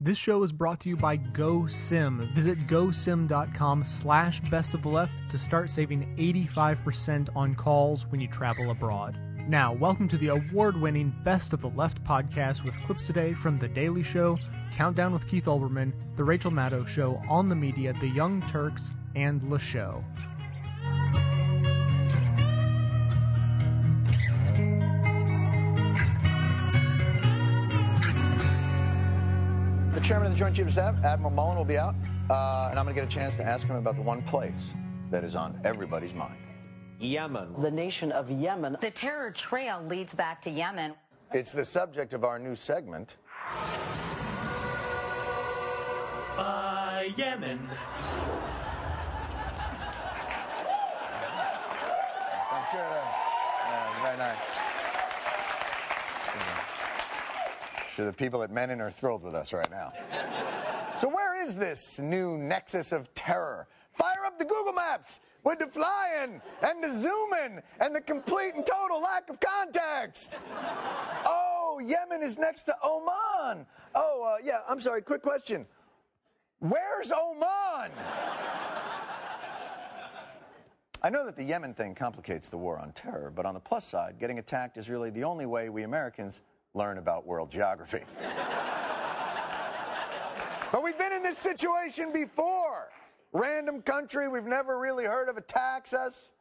This show is brought to you by GoSim. Visit gosim.com slash best of the left to start saving 85% on calls when you travel abroad. Now, welcome to the award winning Best of the Left podcast with clips today from The Daily Show, Countdown with Keith Olbermann, The Rachel Maddow Show, On the Media, The Young Turks, and Le Show. Chairman of the Joint Chiefs of Staff, Admiral Mullen, will be out, uh, and I'm going to get a chance to ask him about the one place that is on everybody's mind. Yemen. The nation of Yemen. The terror trail leads back to Yemen. It's the subject of our new segment. By Yemen. I'm sure that, yeah, very nice. Sure, the people at Mennen are thrilled with us right now. So, where is this new nexus of terror? Fire up the Google Maps with the flying and the zooming and the complete and total lack of context. Oh, Yemen is next to Oman. Oh, uh, yeah, I'm sorry, quick question. Where's Oman? I know that the Yemen thing complicates the war on terror, but on the plus side, getting attacked is really the only way we Americans learn about world geography. but we've been in this situation before. Random country we've never really heard of attacks us,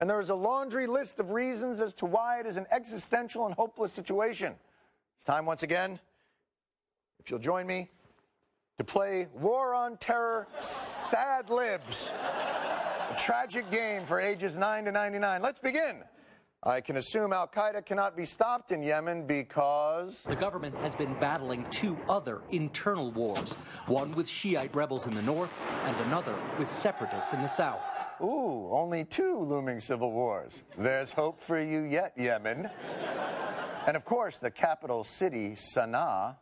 and there is a laundry list of reasons as to why it is an existential and hopeless situation. It's time once again, if you'll join me, to play War on Terror Sad Libs. A tragic game for ages 9 to 99. Let's begin. I can assume Al Qaeda cannot be stopped in Yemen because. The government has been battling two other internal wars one with Shiite rebels in the north, and another with separatists in the south. Ooh, only two looming civil wars. There's hope for you yet, Yemen. And of course, the capital city, Sana'a.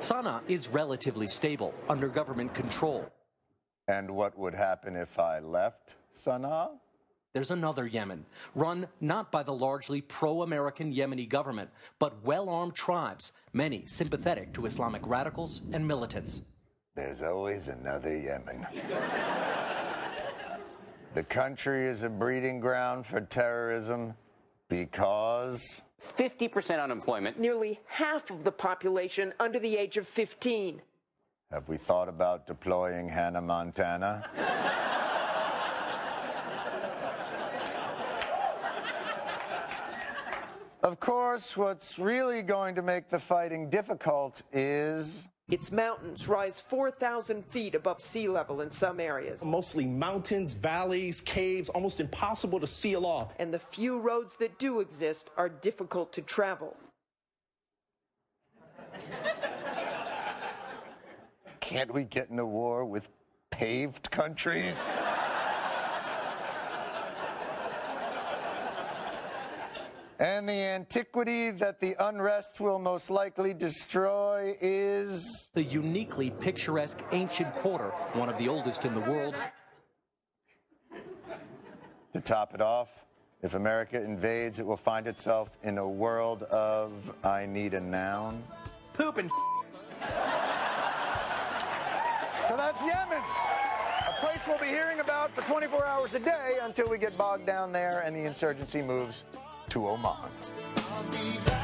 Sana'a is relatively stable, under government control. And what would happen if I left Sana'a? There's another Yemen, run not by the largely pro American Yemeni government, but well armed tribes, many sympathetic to Islamic radicals and militants. There's always another Yemen. the country is a breeding ground for terrorism because. 50% unemployment. Nearly half of the population under the age of 15. Have we thought about deploying Hannah Montana? Of course, what's really going to make the fighting difficult is. Its mountains rise 4,000 feet above sea level in some areas. Mostly mountains, valleys, caves, almost impossible to seal off. And the few roads that do exist are difficult to travel. Can't we get in a war with paved countries? And the antiquity that the unrest will most likely destroy is. The uniquely picturesque ancient quarter, one of the oldest in the world. To top it off, if America invades, it will find itself in a world of I need a noun. Poop and. So that's Yemen. A place we'll be hearing about for 24 hours a day until we get bogged down there and the insurgency moves to Oman.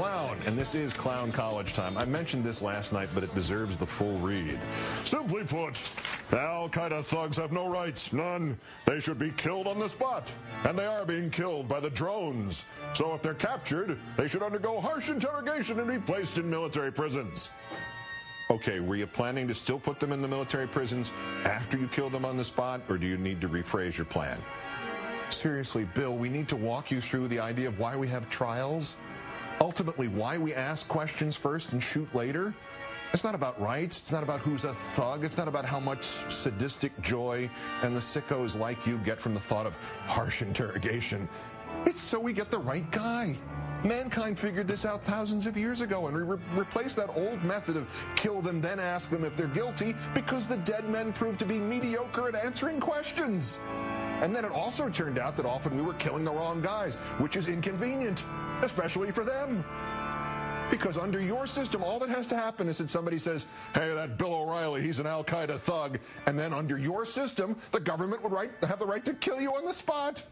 Clown, and this is clown college time. I mentioned this last night, but it deserves the full read. Simply put, Al Qaeda thugs have no rights, none. They should be killed on the spot, and they are being killed by the drones. So if they're captured, they should undergo harsh interrogation and be placed in military prisons. Okay, were you planning to still put them in the military prisons after you kill them on the spot, or do you need to rephrase your plan? Seriously, Bill, we need to walk you through the idea of why we have trials. Ultimately, why we ask questions first and shoot later. It's not about rights. It's not about who's a thug. It's not about how much sadistic joy and the sickos like you get from the thought of harsh interrogation. It's so we get the right guy. Mankind figured this out thousands of years ago and re- replaced that old method of kill them, then ask them if they're guilty because the dead men proved to be mediocre at answering questions. And then it also turned out that often we were killing the wrong guys, which is inconvenient, especially for them. Because under your system, all that has to happen is that somebody says, hey, that Bill O'Reilly, he's an Al Qaeda thug. And then under your system, the government would right, have the right to kill you on the spot.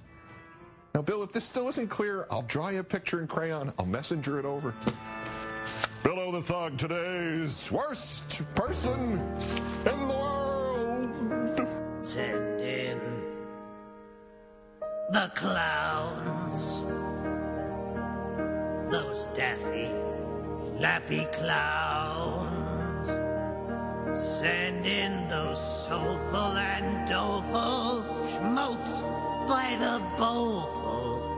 Now, Bill, if this still isn't clear, I'll draw you a picture in crayon. I'll messenger it over. Billo the Thug, today's worst person in the world. Send in the clowns. Those daffy, laffy clowns. Send in those soulful and doleful schmotes by the bowlful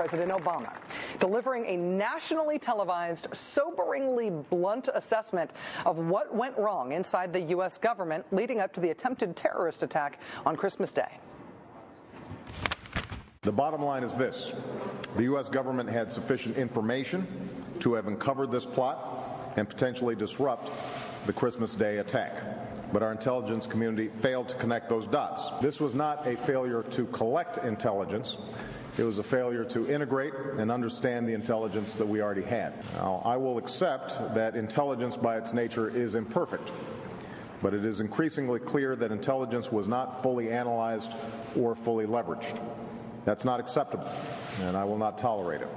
President Obama delivering a nationally televised, soberingly blunt assessment of what went wrong inside the U.S. government leading up to the attempted terrorist attack on Christmas Day. The bottom line is this the U.S. government had sufficient information to have uncovered this plot and potentially disrupt the Christmas Day attack. But our intelligence community failed to connect those dots. This was not a failure to collect intelligence. It was a failure to integrate and understand the intelligence that we already had. Now, I will accept that intelligence by its nature is imperfect, but it is increasingly clear that intelligence was not fully analyzed or fully leveraged. That's not acceptable, and I will not tolerate it.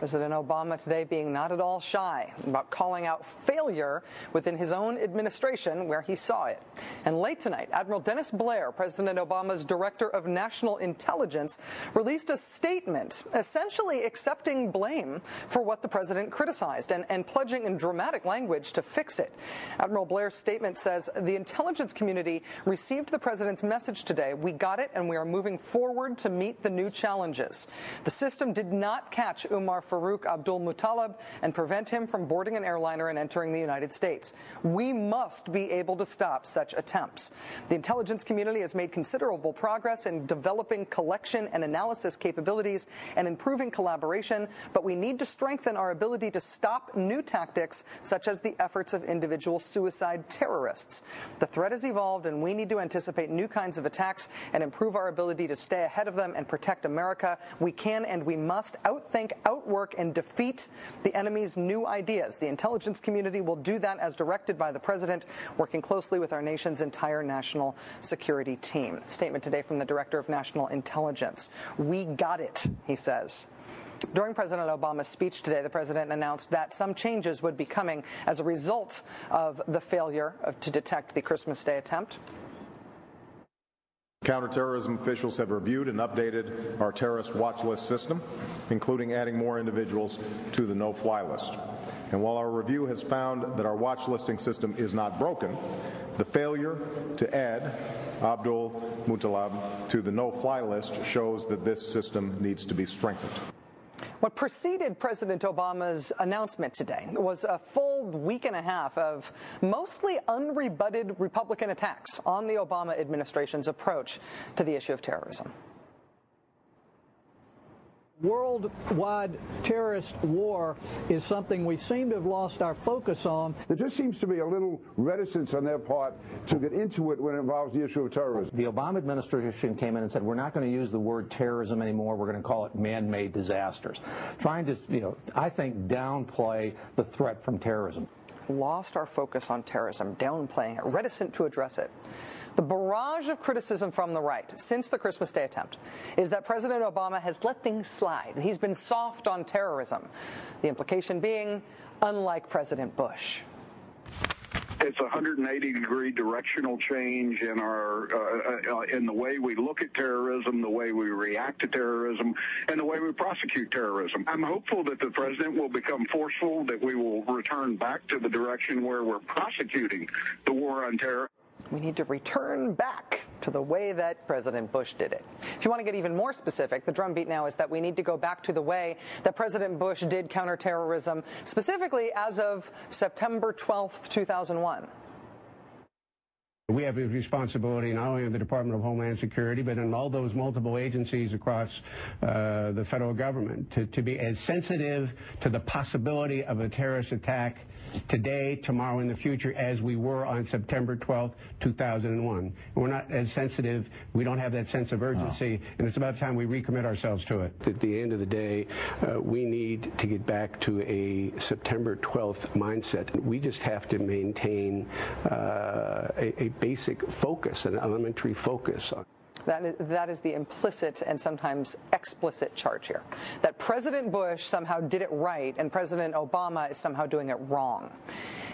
President Obama today being not at all shy about calling out failure within his own administration where he saw it. And late tonight, Admiral Dennis Blair, President Obama's Director of National Intelligence, released a statement essentially accepting blame for what the president criticized and, and pledging in dramatic language to fix it. Admiral Blair's statement says the intelligence community received the president's message today. We got it and we are moving forward to meet the new challenges. The system did not catch Umar Farouk Abdulmutallab and prevent him from boarding an airliner and entering the United States. We must be able to stop such attempts. The intelligence community has made considerable progress in developing collection and analysis capabilities and improving collaboration, but we need to strengthen our ability to stop new tactics such as the efforts of individual suicide terrorists. The threat has evolved and we need to anticipate new kinds of attacks and improve our ability to stay ahead of them and protect America. We can and we must outthink, outwork, and defeat the enemy's new ideas. The intelligence community will do that as directed by the president, working closely with our nation's entire national security team. Statement today from the director of national intelligence. We got it, he says. During President Obama's speech today, the president announced that some changes would be coming as a result of the failure of, to detect the Christmas Day attempt. Counterterrorism officials have reviewed and updated our terrorist watch list system, including adding more individuals to the no fly list. And while our review has found that our watch listing system is not broken, the failure to add Abdulmutallab to the no fly list shows that this system needs to be strengthened. What preceded President Obama's announcement today was a full week and a half of mostly unrebutted Republican attacks on the Obama administration's approach to the issue of terrorism. Worldwide terrorist war is something we seem to have lost our focus on. There just seems to be a little reticence on their part to get into it when it involves the issue of terrorism. The Obama administration came in and said, we're not going to use the word terrorism anymore. We're going to call it man-made disasters. Trying to, you know, I think downplay the threat from terrorism. Lost our focus on terrorism, downplaying it, reticent to address it. The barrage of criticism from the right since the Christmas Day attempt is that President Obama has let things slide. He's been soft on terrorism. The implication being, unlike President Bush. It's a 180 degree directional change in our uh, uh, in the way we look at terrorism, the way we react to terrorism, and the way we prosecute terrorism. I'm hopeful that the president will become forceful, that we will return back to the direction where we're prosecuting the war on terror. We need to return back to the way that President Bush did it. If you want to get even more specific, the drumbeat now is that we need to go back to the way that President Bush did counterterrorism, specifically as of September 12, 2001. We have a responsibility not only in the Department of Homeland Security, but in all those multiple agencies across uh, the federal government to, to be as sensitive to the possibility of a terrorist attack today, tomorrow, in the future as we were on September 12th, 2001. We're not as sensitive. We don't have that sense of urgency, oh. and it's about time we recommit ourselves to it. At the end of the day, uh, we need to get back to a September 12th mindset. We just have to maintain uh, a, a basic focus, an elementary focus. That is, that is the implicit and sometimes explicit charge here. That President Bush somehow did it right and President Obama is somehow doing it wrong.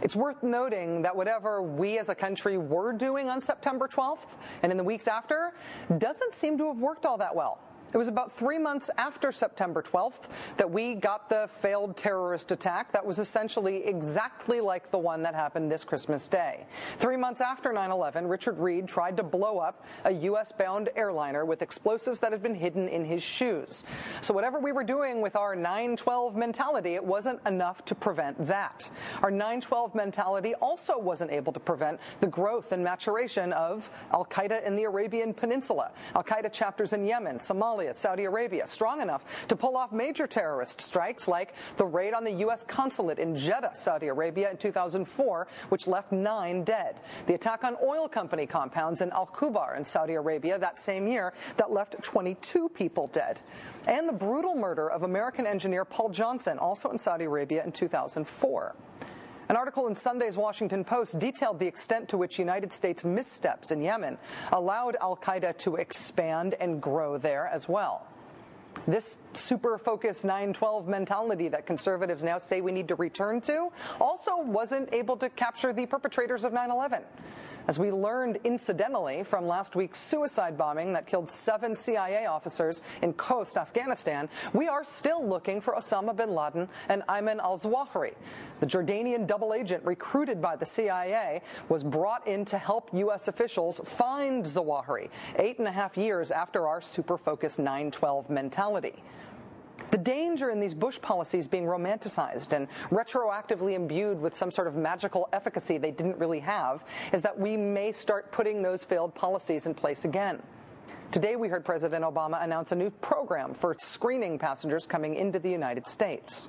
It's worth noting that whatever we as a country were doing on September 12th and in the weeks after doesn't seem to have worked all that well. It was about three months after September 12th that we got the failed terrorist attack that was essentially exactly like the one that happened this Christmas Day. Three months after 9 11, Richard Reid tried to blow up a U.S. bound airliner with explosives that had been hidden in his shoes. So, whatever we were doing with our 9 12 mentality, it wasn't enough to prevent that. Our 9 12 mentality also wasn't able to prevent the growth and maturation of Al Qaeda in the Arabian Peninsula, Al Qaeda chapters in Yemen, Somalia. Somalia, Saudi Arabia, strong enough to pull off major terrorist strikes like the raid on the U.S. consulate in Jeddah, Saudi Arabia in 2004, which left nine dead. The attack on oil company compounds in Al Khobar in Saudi Arabia that same year that left 22 people dead. And the brutal murder of American engineer Paul Johnson, also in Saudi Arabia in 2004. An article in Sunday's Washington Post detailed the extent to which United States missteps in Yemen allowed al Qaeda to expand and grow there as well. This super focused 912 mentality that conservatives now say we need to return to also wasn't able to capture the perpetrators of 9 11. As we learned incidentally from last week's suicide bombing that killed seven CIA officers in Khost, Afghanistan, we are still looking for Osama bin Laden and Ayman al Zawahiri. The Jordanian double agent recruited by the CIA was brought in to help U.S. officials find Zawahiri eight and a half years after our super focused 912 mentality. The danger in these Bush policies being romanticized and retroactively imbued with some sort of magical efficacy they didn't really have is that we may start putting those failed policies in place again. Today, we heard President Obama announce a new program for screening passengers coming into the United States.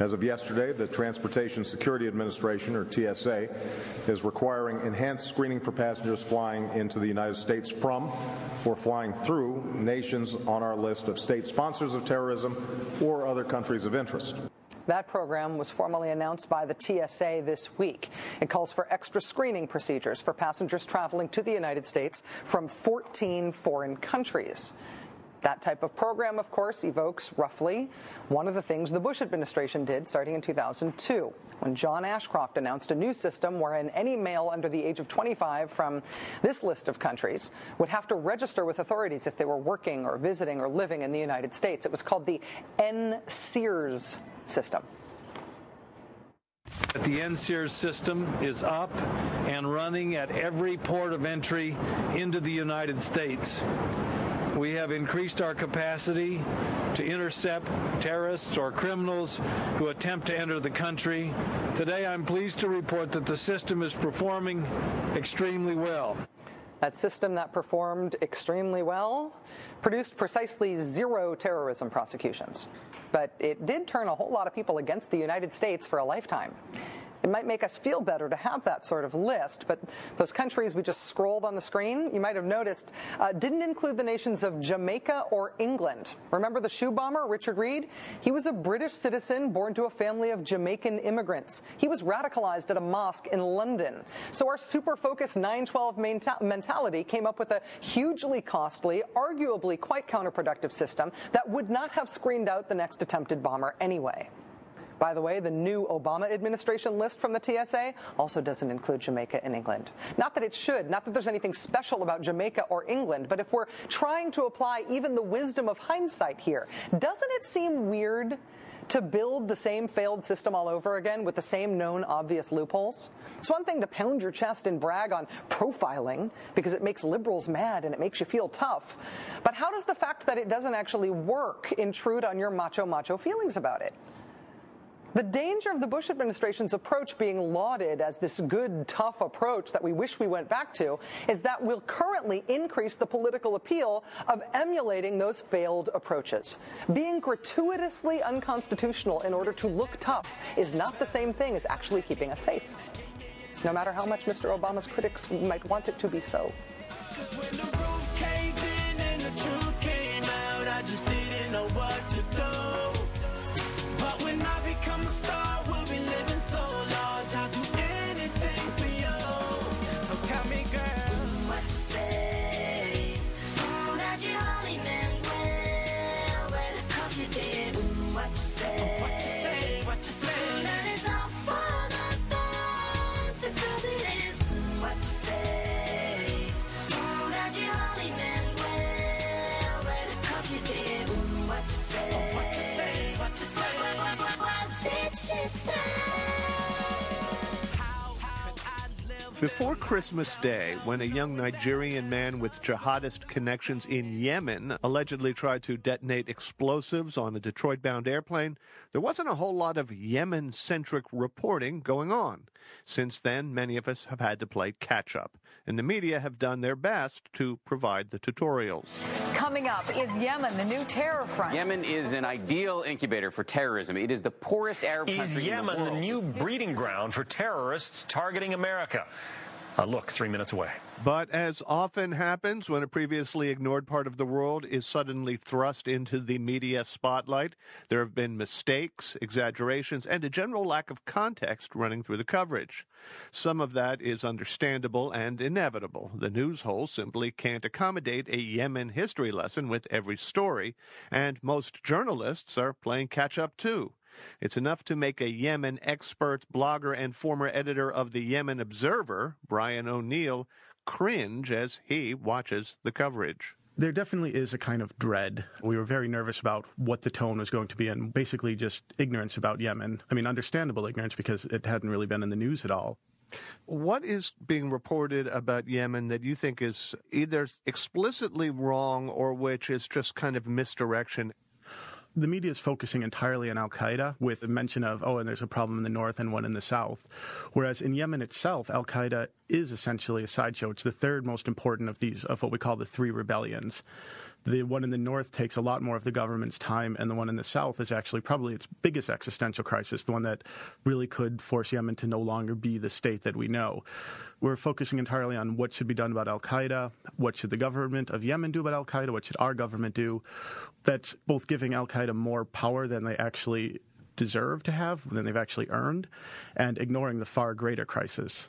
As of yesterday, the Transportation Security Administration, or TSA, is requiring enhanced screening for passengers flying into the United States from or flying through nations on our list of state sponsors of terrorism or other countries of interest. That program was formally announced by the TSA this week. It calls for extra screening procedures for passengers traveling to the United States from 14 foreign countries. That type of program, of course, evokes roughly one of the things the Bush administration did starting in 2002, when John Ashcroft announced a new system wherein any male under the age of 25 from this list of countries would have to register with authorities if they were working or visiting or living in the United States. It was called the NSEERS system. The NSEERS system is up and running at every port of entry into the United States. We have increased our capacity to intercept terrorists or criminals who attempt to enter the country. Today, I'm pleased to report that the system is performing extremely well. That system that performed extremely well produced precisely zero terrorism prosecutions. But it did turn a whole lot of people against the United States for a lifetime. It might make us feel better to have that sort of list, but those countries we just scrolled on the screen, you might have noticed, uh, didn't include the nations of Jamaica or England. Remember the shoe bomber, Richard Reid? He was a British citizen born to a family of Jamaican immigrants. He was radicalized at a mosque in London. So our super focused 912 mentality came up with a hugely costly, arguably quite counterproductive system that would not have screened out the next attempted bomber anyway. By the way, the new Obama administration list from the TSA also doesn't include Jamaica and England. Not that it should, not that there's anything special about Jamaica or England, but if we're trying to apply even the wisdom of hindsight here, doesn't it seem weird to build the same failed system all over again with the same known obvious loopholes? It's one thing to pound your chest and brag on profiling because it makes liberals mad and it makes you feel tough. But how does the fact that it doesn't actually work intrude on your macho macho feelings about it? The danger of the Bush administration's approach being lauded as this good, tough approach that we wish we went back to is that will currently increase the political appeal of emulating those failed approaches. Being gratuitously unconstitutional in order to look tough is not the same thing as actually keeping us safe. No matter how much Mr. Obama's critics might want it to be so. Before Christmas Day, when a young Nigerian man with jihadist connections in Yemen allegedly tried to detonate explosives on a Detroit bound airplane, there wasn't a whole lot of Yemen centric reporting going on. Since then, many of us have had to play catch up, and the media have done their best to provide the tutorials. Coming up, is Yemen the new terror front? Yemen is an ideal incubator for terrorism. It is the poorest Arab is country Yemen in the, world. the new breeding ground for terrorists targeting America? A look three minutes away. But as often happens when a previously ignored part of the world is suddenly thrust into the media spotlight, there have been mistakes, exaggerations, and a general lack of context running through the coverage. Some of that is understandable and inevitable. The news hole simply can't accommodate a Yemen history lesson with every story, and most journalists are playing catch up too. It's enough to make a Yemen expert, blogger, and former editor of the Yemen Observer, Brian O'Neill, cringe as he watches the coverage there definitely is a kind of dread. We were very nervous about what the tone was going to be and basically just ignorance about Yemen. I mean, understandable ignorance because it hadn't really been in the news at all. What is being reported about Yemen that you think is either explicitly wrong or which is just kind of misdirection? The media is focusing entirely on Al Qaeda with a mention of, oh, and there's a problem in the north and one in the south. Whereas in Yemen itself, Al Qaeda is essentially a sideshow. It's the third most important of these, of what we call the three rebellions. The one in the north takes a lot more of the government's time, and the one in the south is actually probably its biggest existential crisis, the one that really could force Yemen to no longer be the state that we know. We're focusing entirely on what should be done about Al Qaeda, what should the government of Yemen do about Al Qaeda, what should our government do. That's both giving Al Qaeda more power than they actually deserve to have, than they've actually earned, and ignoring the far greater crisis.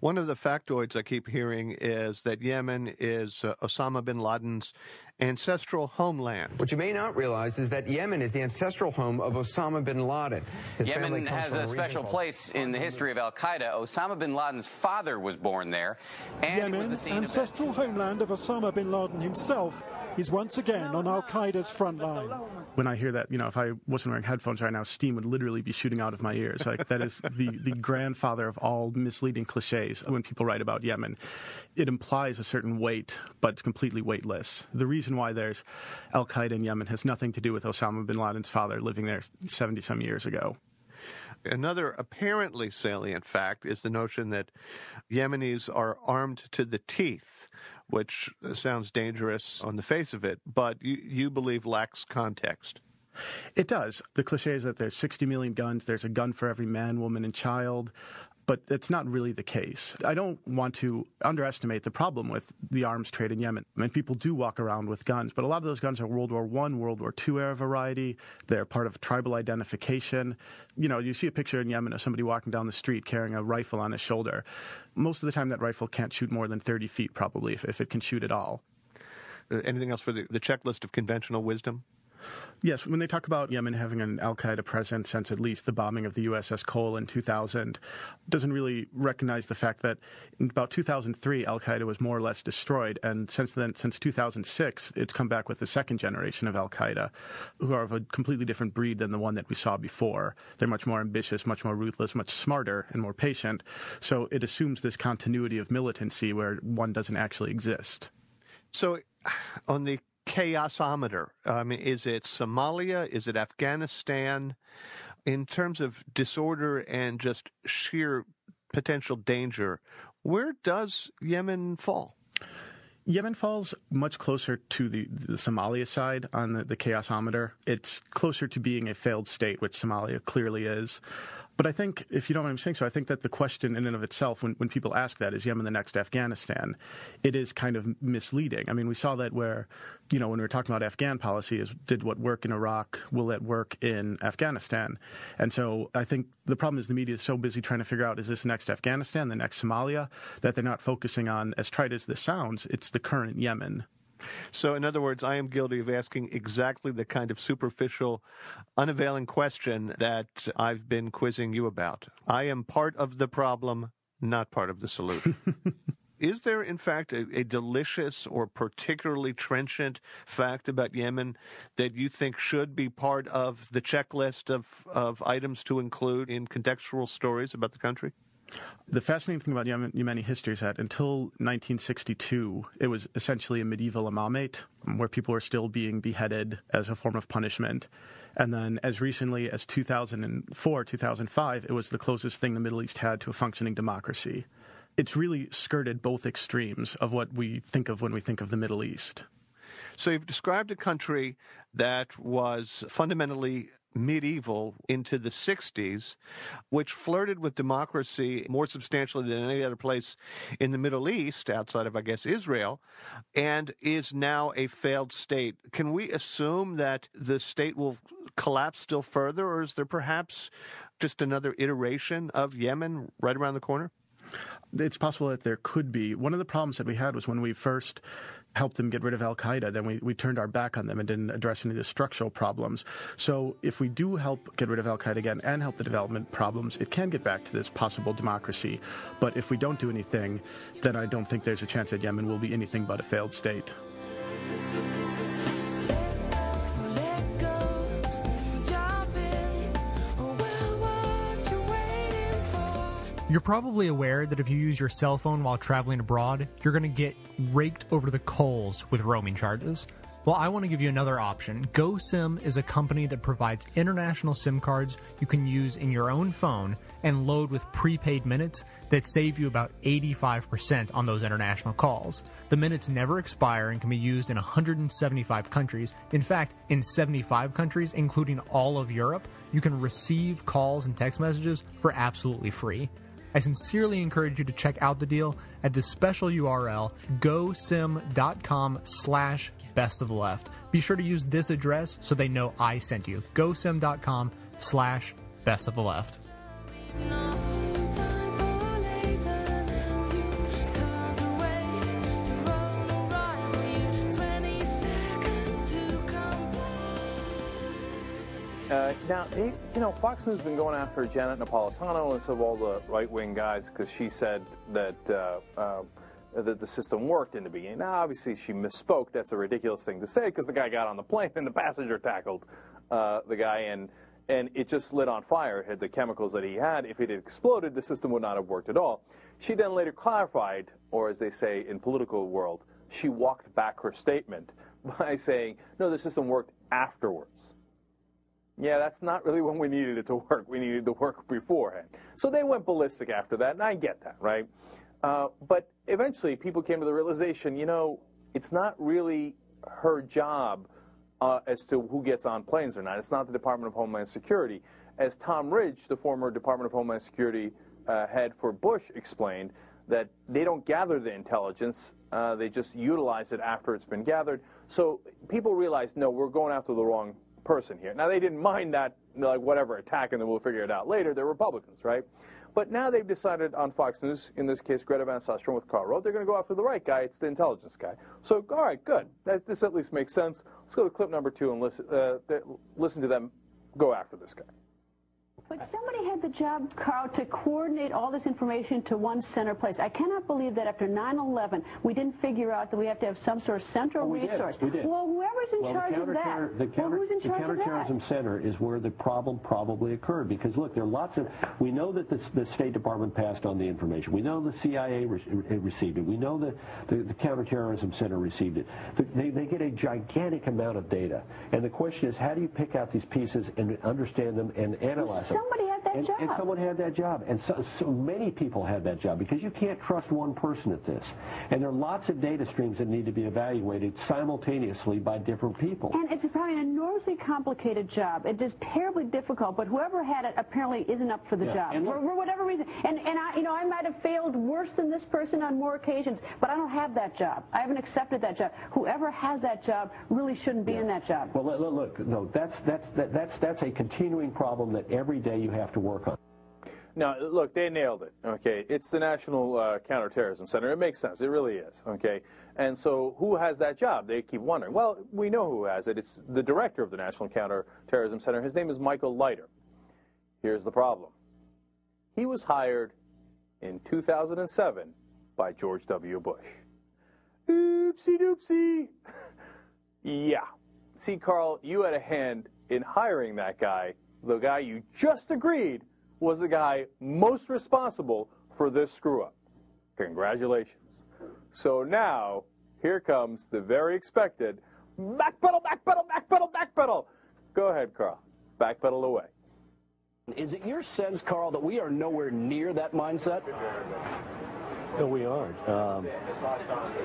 One of the factoids I keep hearing is that Yemen is uh, Osama bin Laden's ancestral homeland. What you may not realize is that Yemen is the ancestral home of Osama bin Laden. His Yemen has a, a special place in the history of Al Qaeda. Osama bin Laden's father was born there, and Yemen, was the scene ancestral of homeland of Osama bin Laden himself is once again on Al Qaeda's front line. When I hear that, you know, if I wasn't wearing headphones right now, steam would literally be shooting out of my ears. Like that is the, the grandfather of all misleading cliches when people write about Yemen. It implies a certain weight, but it's completely weightless. The reason why there's Al Qaeda in Yemen has nothing to do with Osama bin Laden's father living there 70 some years ago. Another apparently salient fact is the notion that Yemenis are armed to the teeth, which uh, sounds dangerous on the face of it, but you, you believe lacks context. It does. The cliche is that there's 60 million guns, there's a gun for every man, woman, and child but that's not really the case. I don't want to underestimate the problem with the arms trade in Yemen. I mean, people do walk around with guns, but a lot of those guns are World War One, World War II era variety. They're part of tribal identification. You know, you see a picture in Yemen of somebody walking down the street carrying a rifle on his shoulder. Most of the time, that rifle can't shoot more than 30 feet, probably, if, if it can shoot at all. Uh, anything else for the, the checklist of conventional wisdom? Yes, when they talk about Yemen having an Al Qaeda presence since at least the bombing of the USS Cole in 2000, doesn't really recognize the fact that in about 2003 Al Qaeda was more or less destroyed, and since then, since 2006, it's come back with the second generation of Al Qaeda, who are of a completely different breed than the one that we saw before. They're much more ambitious, much more ruthless, much smarter, and more patient. So it assumes this continuity of militancy where one doesn't actually exist. So, on the chaosometer? Um, is it Somalia? Is it Afghanistan? In terms of disorder and just sheer potential danger, where does Yemen fall? Yemen falls much closer to the, the Somalia side on the, the chaosometer. It's closer to being a failed state, which Somalia clearly is. But I think, if you don't mind me saying so, I think that the question in and of itself, when, when people ask that, is Yemen the next Afghanistan? It is kind of misleading. I mean, we saw that where, you know, when we were talking about Afghan policy, is did what work in Iraq, will it work in Afghanistan? And so I think the problem is the media is so busy trying to figure out, is this next Afghanistan, the next Somalia, that they're not focusing on, as trite as this sounds, it's the current Yemen. So, in other words, I am guilty of asking exactly the kind of superficial, unavailing question that I've been quizzing you about. I am part of the problem, not part of the solution. Is there, in fact, a, a, delicious or particularly trenchant fact about Yemen that you think should be part of the checklist of, of items to include in contextual stories about the country? The fascinating thing about Yemen, Yemeni history is that until 1962, it was essentially a medieval imamate um, where people were still being beheaded as a form of punishment. And then, as recently as 2004, 2005, it was the closest thing the Middle East had to a functioning democracy. It's really skirted both extremes of what we think of when we think of the Middle East. So, you've described a country that was fundamentally medieval into the 60s, which flirted with democracy more substantially than any other place in the Middle East, outside of, I guess, Israel, and is now a failed state. Can we assume that the state will collapse still further, or is there perhaps just another iteration of Yemen right around the corner? It's possible that there could be. One of the problems that we had was when we first helped them get rid of Al Qaeda, then we, we turned our back on them and didn't address any of the structural problems. So if we do help get rid of Al Qaeda again and help the development problems, it can get back to this possible democracy. But if we don't do anything, then I don't think there's a chance that Yemen will be anything but a failed state. You're probably aware that if you use your cell phone while traveling abroad, you're going to get raked over the coals with roaming charges. Well, I want to give you another option. GoSim is a company that provides international SIM cards you can use in your own phone and load with prepaid minutes that save you about 85% on those international calls. The minutes never expire and can be used in 175 countries. In fact, in 75 countries, including all of Europe, you can receive calls and text messages for absolutely free. I sincerely encourage you to check out the deal at the special URL gosim.com slash best of the left. Be sure to use this address so they know I sent you. gosim.com slash best of the left. Uh, now, you know, Fox News has been going after Janet Napolitano and some of all the right-wing guys because she said that uh, uh, that the system worked in the beginning. Now, obviously, she misspoke. That's a ridiculous thing to say because the guy got on the plane and the passenger tackled uh, the guy and and it just lit on fire. Had the chemicals that he had. If it had exploded, the system would not have worked at all. She then later clarified, or as they say in political world, she walked back her statement by saying, no, the system worked afterwards Yeah, that's not really when we needed it to work. We needed to work beforehand. So they went ballistic after that, and I get that, right? Uh, but eventually, people came to the realization, you know, it's not really her job uh, as to who gets on planes or not. It's not the Department of Homeland Security. As Tom Ridge, the former Department of Homeland Security uh, head for Bush, explained, that they don't gather the intelligence, uh, they just utilize it after it's been gathered. So people realize, no, we're going after the wrong person here. Now, they didn't mind that, like, whatever attack, and then we'll figure it out later. They're Republicans, right? But now they've decided on Fox News, in this case, Greta Van Susteren with Karl Rove, they're going to go after the right guy. It's the intelligence guy. So, all right, good. That, this at least makes sense. Let's go to clip number two and listen, uh, listen to them go after this guy. But somebody had the job, Karl, to coordinate all this information to one center place. I cannot believe that after 9-11, we didn't figure out that we have to have some sort of central Oh, we did. resource. We did. Well, whoever's in Well, charge the of that, the well, who's in the charge of that? counterterrorism center is where the problem probably occurred because look, there are lots of. We know that the, the State Department passed on the information. We know the CIA re- re- received it. We know that the, the counterterrorism center received it. The- They, they get a gigantic amount of data, and the question is, how do you pick out these pieces and understand them and analyze them? Somebody had that and, job. and someone had that job, and so, so many people had that job because you can't trust one person at this. And there are lots of data streams that need to be evaluated simultaneously by different people. And it's probably an enormously complicated job. It is terribly difficult, but whoever had it apparently isn't up for the Yeah, job and for, look- for whatever reason. And and I, you know, I might have failed worse than this person on more occasions, but I don't have that job. I haven't accepted that job. Whoever has that job really shouldn't be in that job. Well, look, look, no, that's that's that, that's that's a continuing problem that every day you have to work on. Now, look, they nailed it. Okay, it's the National uh, Counterterrorism Center. It makes sense. It really is. Okay, and so who has that job? They keep wondering. Well, we know who has it. It's the director of the National Counterterrorism Center. His name is Michael Leiter. Here's the problem. He was hired in 2007 by George W. Bush. Oopsie doopsie. yeah. See, Karl, you had a hand in hiring that guy. The guy you just agreed was the guy most responsible for this screw up. Congratulations. So now, here comes the very expected backpedal, backpedal, backpedal, backpedal. Go ahead, Karl. Backpedal away. Is it your sense, Karl, that we are nowhere near that mindset? No, we aren't. Um,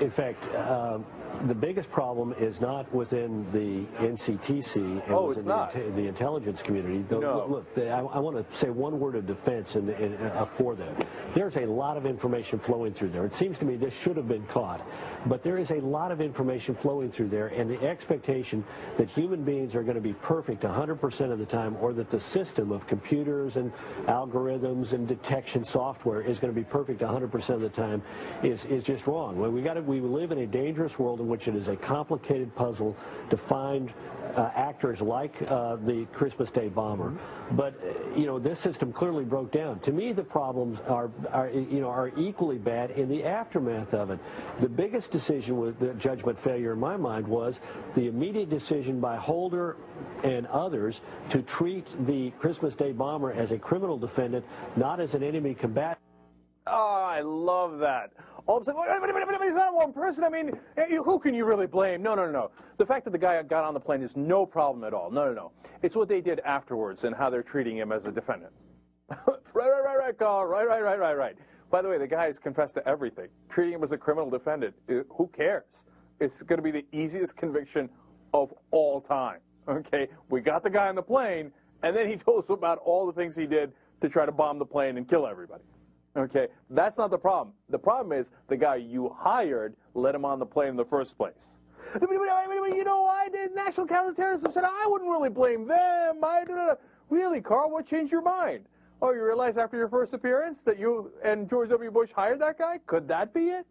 in fact, um, the biggest problem is not within the NCTC and Oh, within it's the, not. the intelligence community. The- No. Look, the, I, I want to say one word of defense in, in, uh, for them. There's a lot of information flowing through there. It seems to me this should have been caught, but there is a lot of information flowing through there, and the expectation that human beings are going to be perfect 100% of the time, or that the system of computers and algorithms and detection software is going to be perfect 100% of the time is, is just wrong. We got to, we live in a dangerous world in which it is a complicated puzzle to find uh, actors like uh, the Christmas Day bomber. But uh, you know, this system clearly broke down. To me, the problems are, are you know are equally bad in the aftermath of it. The biggest decision with the judgment failure in my mind was the immediate decision by Holder and others to treat the Christmas Day bomber as a criminal defendant, not as an enemy combatant. Oh, I love that. All of a sudden, wait, wait, wait, wait, it's not one person. I mean, eh, who can you really blame? No, no, no, no. The fact that the guy got on the plane is no problem at all. No, no, no. It's what they did afterwards and how they're treating him as a defendant. right, right, right, right, Karl. Right, right, right, right, right. By the way, the guy has confessed to everything. Treating him as a criminal defendant, eh, who cares? It's going to be the easiest conviction of all time. Okay, we got the guy on the plane, and then he told us about all the things he did to try to bomb the plane and kill everybody. Okay, that's not the problem. The problem is the guy you hired let him on the plane in the first place. You know why the National Counterterrorism said I wouldn't really blame them. I no. really, Karl. What changed your mind? Oh, you realize after your first appearance that you and George W. Bush hired that guy? Could that be it?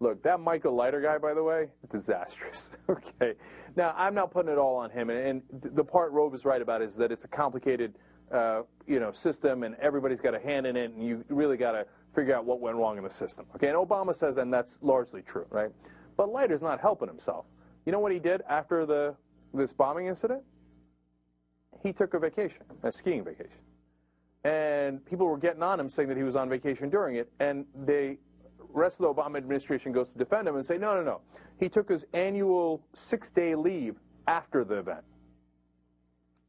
Look, that Michael Leiter guy, by the way, disastrous. okay. Now, I'm not putting it all on him, and, and th- the part Rove is right about is that it's a complicated, uh, you know, system, and everybody's got a hand in it, and you really got to figure out what went wrong in the system. Okay, and Obama says, and that's largely true, right? But Leiter's not helping himself. You know what he did after the this bombing incident? He took a vacation, a skiing vacation, and people were getting on him saying that he was on vacation during it, and they rest of the Obama administration goes to defend him and say, no, no, no. He took his annual six-day leave after the event.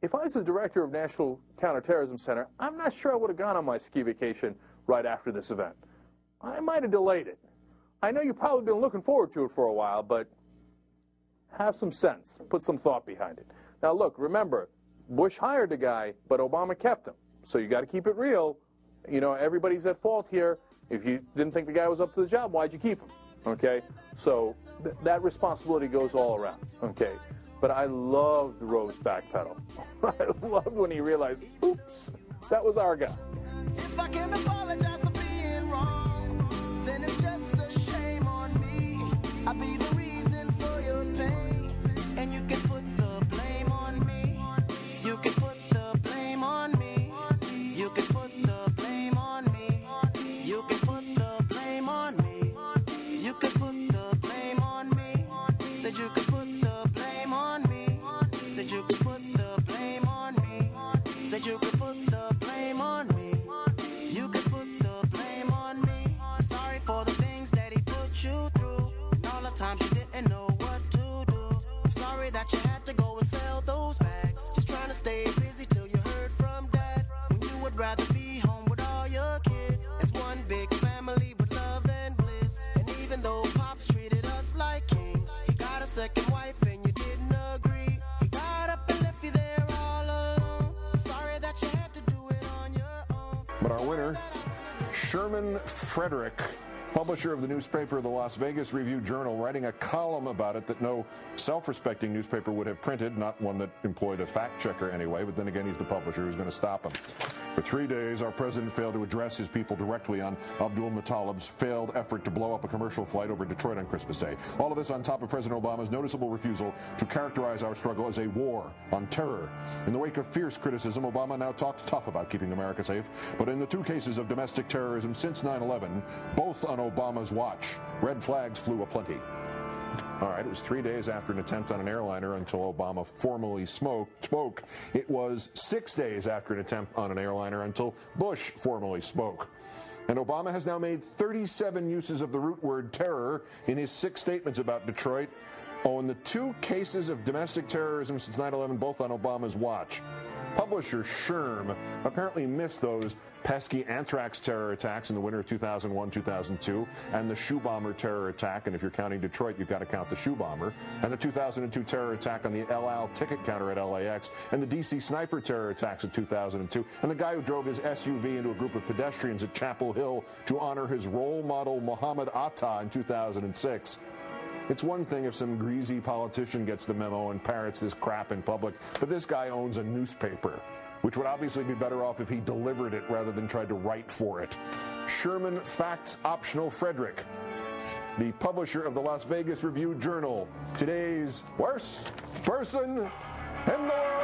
If I was the director of National Counterterrorism Center, I'm not sure I would have gone on my ski vacation right after this event. I might have delayed it. I know you've probably been looking forward to it for a while, but have some sense. Put some thought behind it. Now, look, remember, Bush hired the guy, but Obama kept him. So you got to keep it real. You know, everybody's at fault here. If you didn't think the guy was up to the job, why'd you keep him? Okay? So th- that responsibility goes all around. Okay? But I loved Rose backpedal. I loved when he realized, oops, that was our guy. Wrong, then it's just a shame on me. Just trying to stay busy till you heard from dad. When you would rather be home with all your kids. As one big family with love and bliss. And even though Pops treated us like kings, he got a second wife and you didn't agree. He got up and left you there all alone. I'm sorry that you had to do it on your own. But our winner, Sherman Frederick, publisher of the newspaper The Las Vegas Review Journal, writing a column about it that no self respecting newspaper would have printed, not one that employed a fact checker anyway, but then again, he's the publisher who's going to stop him. For three days, our president failed to address his people directly on Abdulmutallab's failed effort to blow up a commercial flight over Detroit on Christmas Day. All of this on top of President Obama's noticeable refusal to characterize our struggle as a war on terror. In the wake of fierce criticism, Obama now talks tough about keeping America safe, but in the two cases of domestic terrorism since 9 11, both on Obama's watch, red flags flew aplenty. All right, it was three days after an attempt on an airliner until Obama formally smoked, spoke. It was six days after an attempt on an airliner until Bush formally spoke. And Obama has now made 37 uses of the root word terror in his six statements about Detroit. Oh, and the two cases of domestic terrorism since 9 11, both on Obama's watch. Publisher Sherm apparently missed those pesky anthrax terror attacks in the winter of 2001 2002, and the shoe bomber terror attack. And if you're counting Detroit, you've got to count the shoe bomber, and the 2002 terror attack on the El Al ticket counter at LAX, and the DC sniper terror attacks of 2002, and the guy who drove his SUV into a group of pedestrians at Chapel Hill to honor his role model Muhammad Atta in 2006. It's one thing if some greasy politician gets the memo and parrots this crap in public, but this guy owns a newspaper, which would obviously be better off if he delivered it rather than tried to write for it. Sherman Facts Optional Frederick, the publisher of the Las Vegas Review Journal, today's worst person in the world.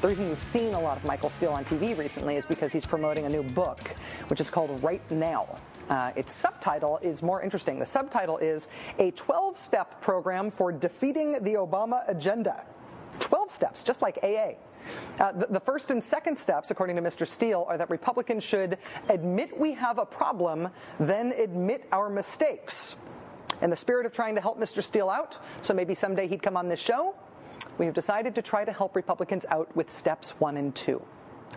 The reason you've seen a lot of Michael Steele on TV recently is because he's promoting a new book, which is called Right Now. Uh, its subtitle is more interesting. The subtitle is A 12 Step Program for Defeating the Obama Agenda. 12 steps, just like AA. Uh, the, the first and second steps, according to Mr. Steele, are that Republicans should admit we have a problem, then admit our mistakes. In the spirit of trying to help Mr. Steele out, so maybe someday he'd come on this show, we have decided to try to help Republicans out with steps one and two.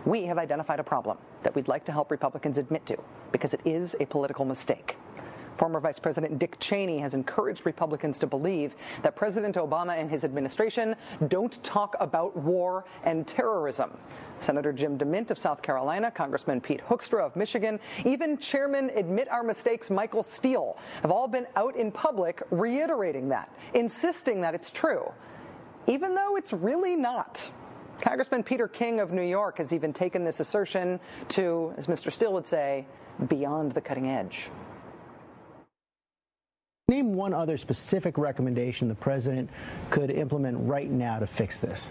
We have identified a problem that we'd like to help Republicans admit to because it is a political mistake. Former Vice President Dick Cheney has encouraged Republicans to believe that President Obama and his administration don't talk about war and terrorism. Senator Jim DeMint of South Carolina, Congressman Pete Hoekstra of Michigan, even Chairman Admit Our Mistakes Michael Steele have all been out in public reiterating that, insisting that it's true, even though it's really not. Congressman Peter King of New York has even taken this assertion to, as Mr. Steele would say, beyond the cutting edge. Name one other specific recommendation the president could implement right now to fix this.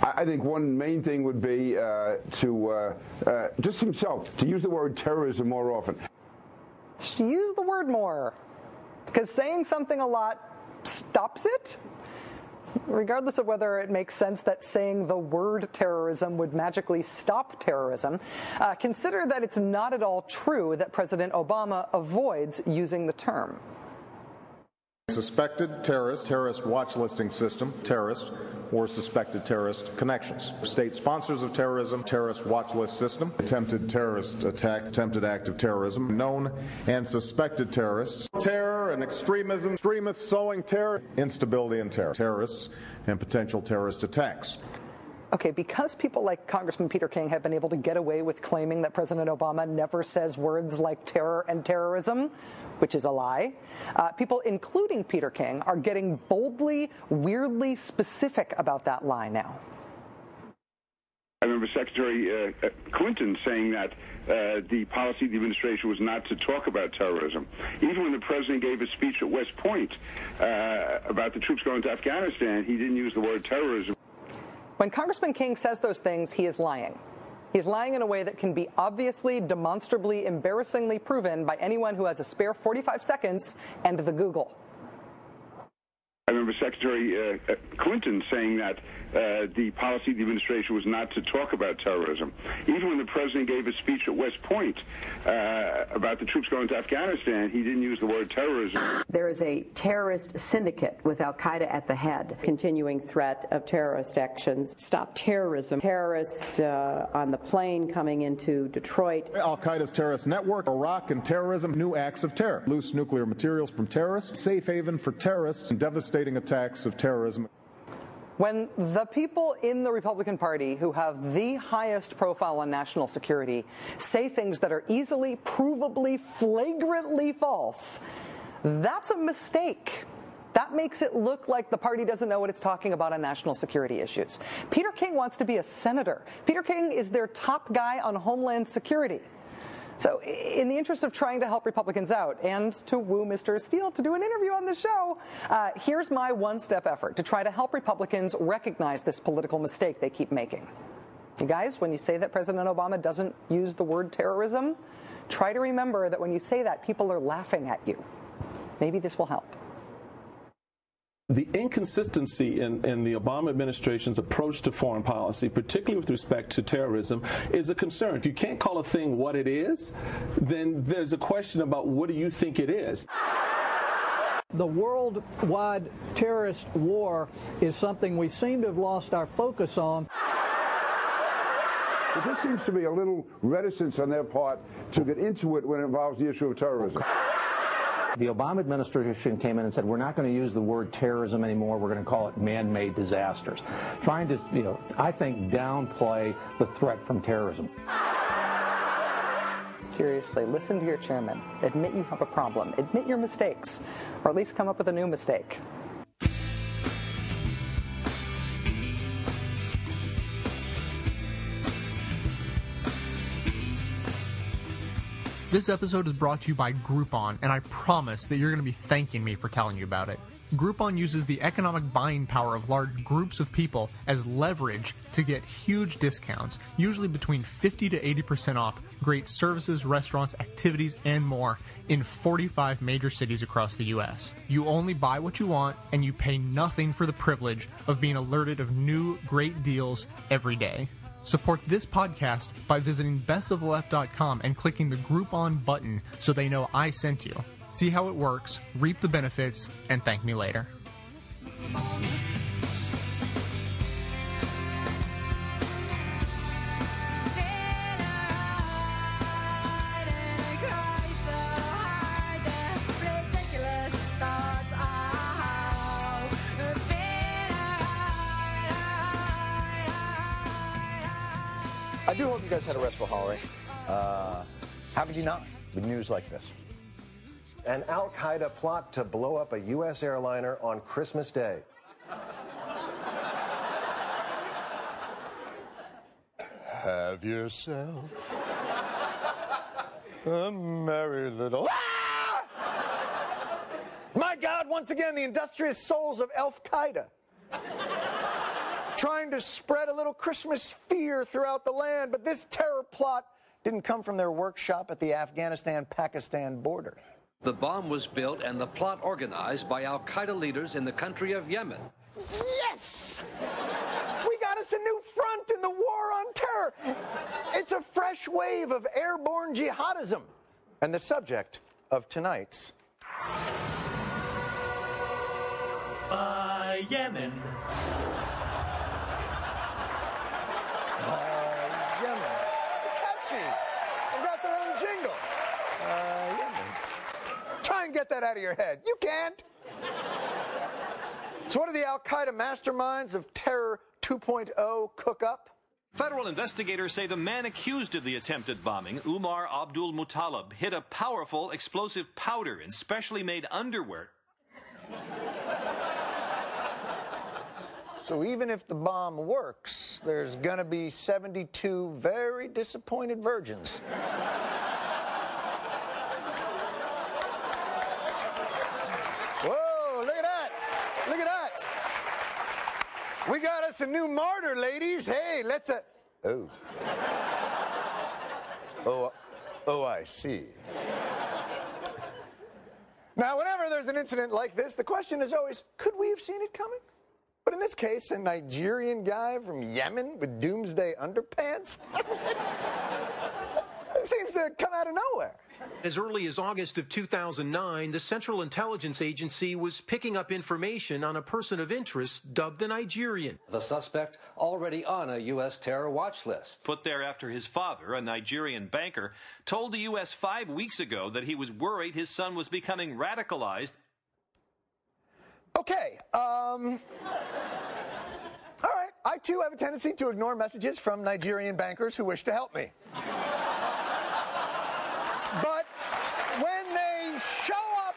I think one main thing would be uh, to uh, uh, just himself to use the word terrorism more often. To use the word more, because saying something a lot stops it. Regardless of whether it makes sense that saying the word terrorism would magically stop terrorism, uh, consider that it's not at all true that President Obama avoids using the term. Suspected terrorist, terrorist watch listing system, terrorist, or suspected terrorist connections. State sponsors of terrorism, terrorist watch list system, attempted terrorist attack, attempted act of terrorism, known and suspected terrorists, terror and extremism, extremists sowing terror, instability and terror, terrorists, and potential terrorist attacks. Okay, because people like Congressman Peter King have been able to get away with claiming that President Obama never says words like terror and terrorism, which is a lie, uh, people, including Peter King, are getting boldly, weirdly specific about that lie now. I remember Secretary uh, Clinton saying that uh, the policy of the administration was not to talk about terrorism. Even when the president gave a speech at West Point uh, about the troops going to Afghanistan, he didn't use the word terrorism. When Congressman King says those things, he is lying. He's lying in a way that can be obviously, demonstrably, embarrassingly proven by anyone who has a spare 45 seconds and the Google. I remember Secretary uh, Clinton saying that uh, the policy of the administration was not to talk about terrorism. Even when the president gave a speech at West Point uh, about the troops going to Afghanistan, he didn't use the word terrorism. There is a terrorist syndicate with Al Qaeda at the head, continuing threat of terrorist actions. Stop terrorism. Terrorist uh, on the plane coming into Detroit. Al Qaeda's terrorist network, Iraq, and terrorism, new acts of terror. Loose nuclear materials from terrorists, safe haven for terrorists, and devastating attacks of terrorism. When the people in the Republican Party who have the highest profile on national security say things that are easily, provably, flagrantly false, that's a mistake. That makes it look like the party doesn't know what it's talking about on national security issues. Peter King wants to be a senator. Peter King is their top guy on homeland security. So, in the interest of trying to help Republicans out and to woo Mr. Steele to do an interview on the show, uh, here's my one step effort to try to help Republicans recognize this political mistake they keep making. You guys, when you say that President Obama doesn't use the word terrorism, try to remember that when you say that, people are laughing at you. Maybe this will help. The inconsistency in, in, the Obama administration's approach to foreign policy, particularly with respect to terrorism, is a concern. If you can't call a thing what it is, then there's a question about what do you think it is. The worldwide terrorist war is something we seem to have lost our focus on. There just seems to be a little reticence on their part to get into it when it involves the issue of terrorism. The Obama administration came in and said, we're not going to use the word terrorism anymore. We're going to call it man-made disasters. Trying to, you know, I think downplay the threat from terrorism. Seriously, listen to your chairman. Admit you have a problem. Admit your mistakes. Or at least come up with a new mistake. This episode is brought to you by Groupon, and I promise that you're going to be thanking me for telling you about it. Groupon uses the economic buying power of large groups of people as leverage to get huge discounts, usually between 50 to 80% off great services, restaurants, activities, and more in 45 major cities across the US. You only buy what you want, and you pay nothing for the privilege of being alerted of new great deals every day. Support this podcast by visiting bestoftheleft.com and clicking the Groupon button so they know I sent you. See how it works, reap the benefits, and thank me later. I do hope you guys had a restful holiday. Uh, how could you not with news like this? An Al Qaeda plot to blow up a U.S. airliner on Christmas Day. Have yourself a merry little. Ah! My God, once again, the industrious souls of Al Qaeda. Trying to spread a little Christmas fear throughout the land, but this terror plot didn't come from their workshop at the Afghanistan Pakistan border. The bomb was built and the plot organized by Al Qaeda leaders in the country of Yemen. Yes! We got us a new front in the war on terror. It's a fresh wave of airborne jihadism. And the subject of tonight's. By Yemen. Yemen. Catchy. They got their own jingle. Uh, Yemen. Try and get that out of your head. You can't. So, what do the Al Qaeda masterminds of Terror 2.0 cook up? Federal investigators say the man accused of the attempted bombing, Umar Abdulmutallab, hid a powerful explosive powder in specially made underwear. So, even if the bomb works, there's going to be 72 very disappointed virgins. Whoa, look at that. Look at that. We got us a new martyr, ladies. Hey, let's. Uh, oh. Oh, oh, I see. Now, whenever there's an incident like this, the question is always could we have seen it coming? But in this case, a Nigerian guy from Yemen with doomsday underpants seems to come out of nowhere. As early as August of 2009, the Central Intelligence Agency was picking up information on a person of interest dubbed the Nigerian. The suspect already on a U.S. terror watch list. Put there after his father, a Nigerian banker, told the U.S. five weeks ago that he was worried his son was becoming radicalized. Okay, um. All right, I too have a tendency to ignore messages from Nigerian bankers who wish to help me. But when they show up,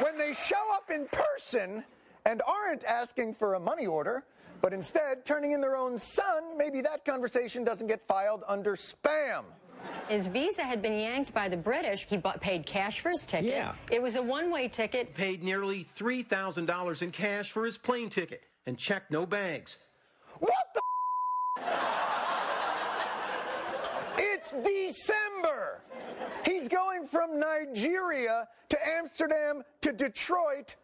when they show up in person and aren't asking for a money order, but instead turning in their own son, maybe that conversation doesn't get filed under spam. His visa had been yanked by the British. He bought, paid cash for his ticket. Yeah. It was a one-way ticket. Paid nearly $3,000 in cash for his plane ticket and checked no bags. What the? It's December. He's going from Nigeria to Amsterdam to Detroit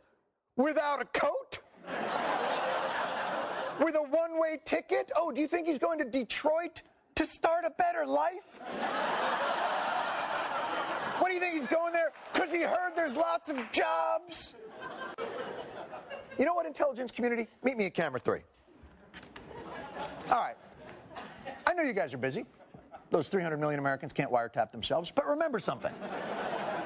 without a coat? With a one way ticket? Oh, do you think he's going to Detroit to start a better life? What do you think he's going there? Because he heard there's lots of jobs? You know what, intelligence community? Meet me at camera three. All right. I know you guys are busy. Those 300 million Americans can't wiretap themselves. But remember something.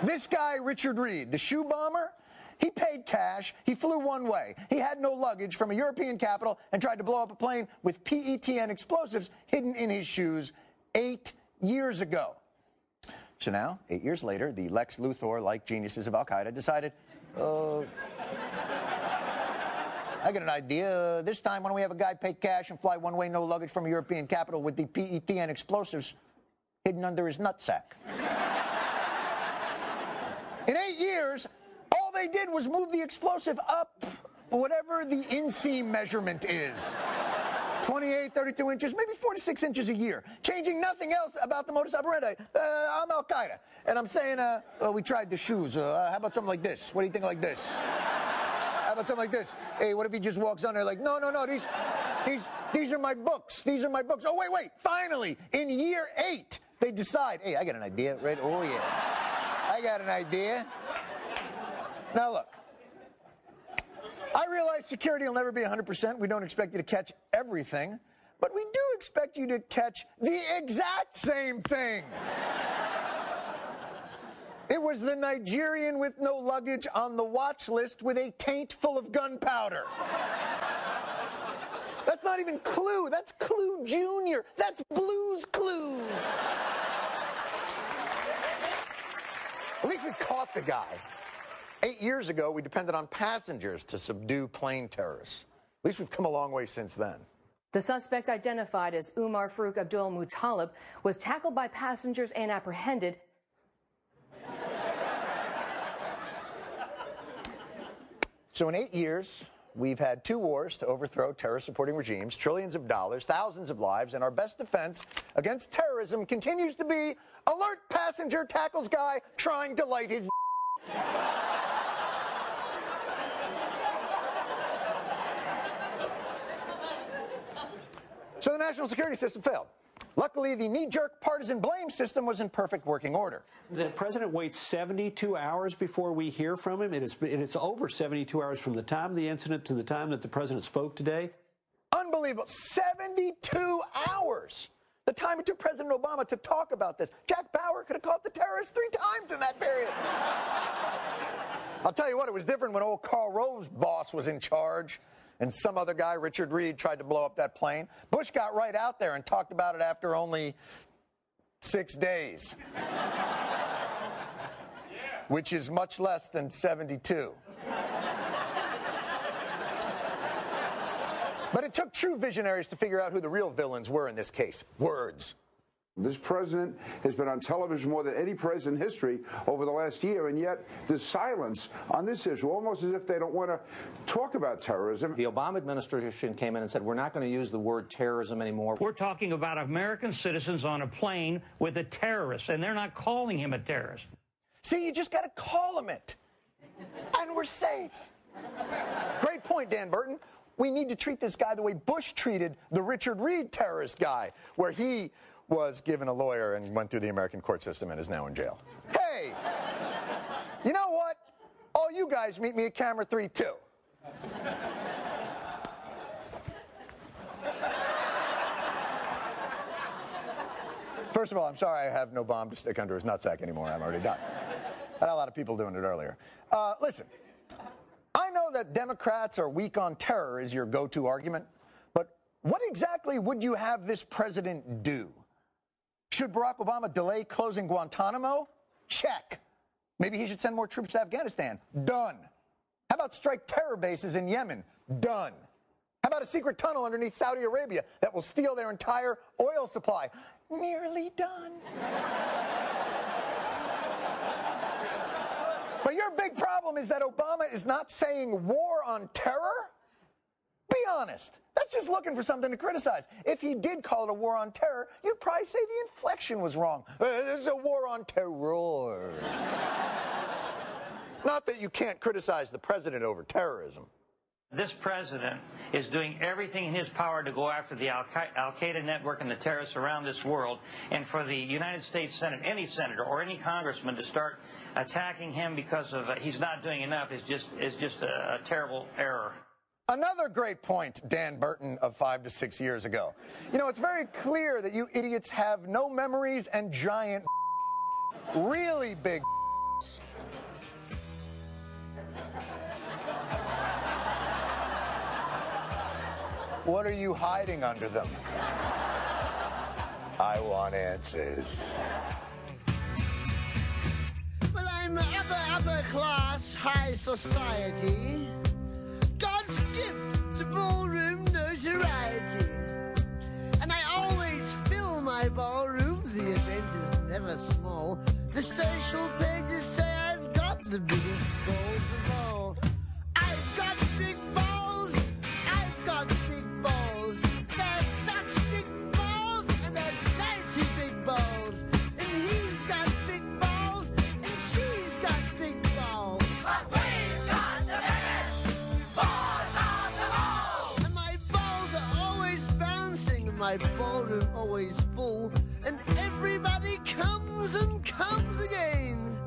This guy, Richard Reid, the shoe bomber, he paid cash. He flew one way. He had no luggage from a European capital and tried to blow up a plane with PETN explosives hidden in his shoes eight years ago. So now, eight years later, the Lex Luthor like geniuses of Al Qaeda decided, uh, I got an idea. This time, why don't we have a guy pay cash and fly one way, no luggage from a European capital with the PETN explosives hidden under his nutsack? In eight years, all they did was move the explosive up whatever the inseam measurement is 28, 32 inches, maybe 46 inches a year, changing nothing else about the modus operandi. Uh, I'm Al Qaeda, and I'm saying, uh, well, we tried the shoes. Uh, how about something like this? What do you think like this? How about something like this? Hey, what if he just walks on there like, no, no, no, these, these, these are my books. These are my books. Oh, wait, wait. Finally, in year eight, they decide, hey, I got an idea, right? Oh, yeah. I got an idea. Now, look. I realize security will never be 100%. We don't expect you to catch everything. But we do expect you to catch the exact same thing. Was the Nigerian with no luggage on the watch list with a taint full of gunpowder. That's not even Clue. That's Clue Junior. That's Blues Clues. At least we caught the guy. Eight years ago, we depended on passengers to subdue plane terrorists. At least we've come a long way since then. The suspect, identified as Umar Farouk Abdulmutallab, was tackled by passengers and apprehended. So, in eight years, we've had two wars to overthrow terrorist supporting regimes, trillions of dollars, thousands of lives, and our best defense against terrorism continues to be alert passenger tackles guy trying to light his. So the national security system failed. Luckily, the knee jerk partisan blame system was in perfect working order. The president waits 72 hours before we hear from him. It is, it is over 72 hours from the time of the incident to the time that the president spoke today. Unbelievable. 72 hours. The time it took President Obama to talk about this. Jack Bauer could have caught the terrorists three times in that period. I'll tell you what, it was different when old Karl Rove's boss was in charge and some other guy, Richard Reid, tried to blow up that plane. Bush got right out there and talked about it after only six days, which is much less than 72. But it took true visionaries to figure out who the real villains were in this case words. This president has been on television more than any president in history over the last year, and yet there's silence on this issue, almost as if they don't want to talk about terrorism. The Obama administration came in and said, we're not going to use the word terrorism anymore. We're talking about American citizens on a plane with a terrorist, and they're not calling him a terrorist. See, you just got to call him it, and we're safe. Great point, Dan Burton. We need to treat this guy the way Bush treated the Richard Reid terrorist guy, where he was given a lawyer and went through the American court system and is now in jail. Hey, you know what? All you guys meet me at camera three, too. First of all, I'm sorry I have no bomb to stick under his nutsack anymore. I'm already done. I had a lot of people doing it earlier. Uh, listen, I know that Democrats are weak on terror is your go to argument, but what exactly would you have this president do? Should Barack Obama delay closing Guantanamo? Check. Maybe he should send more troops to Afghanistan? Done. How about strike terror bases in Yemen? Done. How about a secret tunnel underneath Saudi Arabia that will steal their entire oil supply? Nearly done. but your big problem is that Obama is not saying war on terror? Be honest. That's just looking for something to criticize. If he did call it a war on terror, you'd probably say the inflection was wrong. Uh, is a war on terror. Not that you can't criticize the president over terrorism. This president is doing everything in his power to go after the Al Qaeda network and the terrorists around this world. And for the United States Senate, any senator or any congressman to start attacking him because of uh, he's not doing enough is just is just a, a terrible error. Another great point, Dan Burton of five to six years ago. You know, it's very clear that you idiots have no memories and giant, really big. What are you hiding under them? I want answers. Well, I'm upper, upper class, high society. Ballroom notoriety. And I always fill my ballroom, the event is never small. The social pages say I've got the biggest balls of all. Always full. And everybody comes and comes again.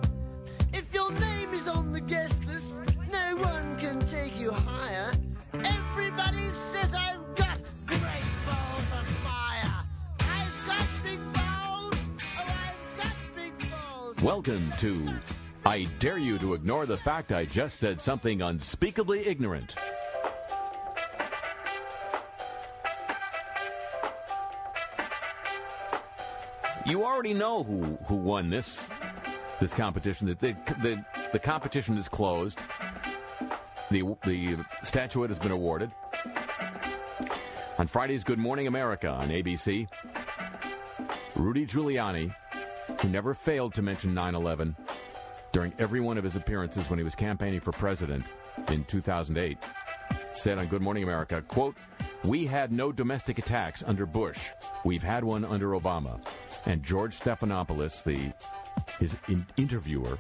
If your name is on the guest list, no one can take you higher. Everybody says I've got great balls on fire. I've got big balls. Oh, I've got big balls. Welcome to I Dare You to Ignore the Fact I Just Said Something Unspeakably Ignorant. You already know who, who won this this competition. The, the, the competition is closed. The, the statuette has been awarded. On Friday's Good Morning America on ABC, Rudy Giuliani, who never failed to mention 9 11 during every one of his appearances when he was campaigning for president in 2008, said on Good Morning America, quote, We had no domestic attacks under Bush. We've had one under Obama. And George Stephanopoulos, the his in- interviewer,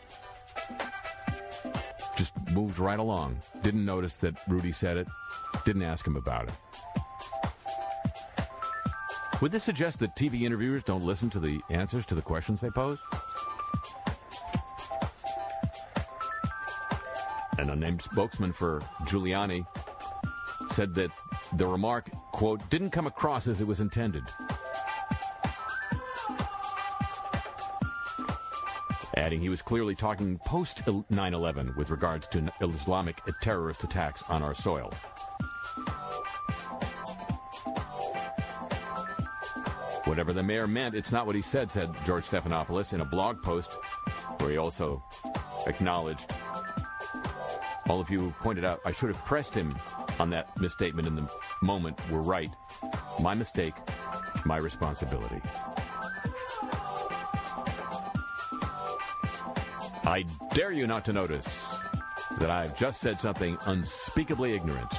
just moved right along. Didn't notice that Rudy said it. Didn't ask him about it. Would this suggest that TV interviewers don't listen to the answers to the questions they pose? An unnamed spokesman for Giuliani said that the remark, quote, didn't come across as it was intended. Adding he was clearly talking post 9 11 with regards to Islamic terrorist attacks on our soil. Whatever the mayor meant, it's not what he said, said George Stephanopoulos in a blog post where he also acknowledged all of you pointed out I should have pressed him on that misstatement in the moment were right. My mistake, my responsibility. I dare you not to notice that I've just said something unspeakably ignorant.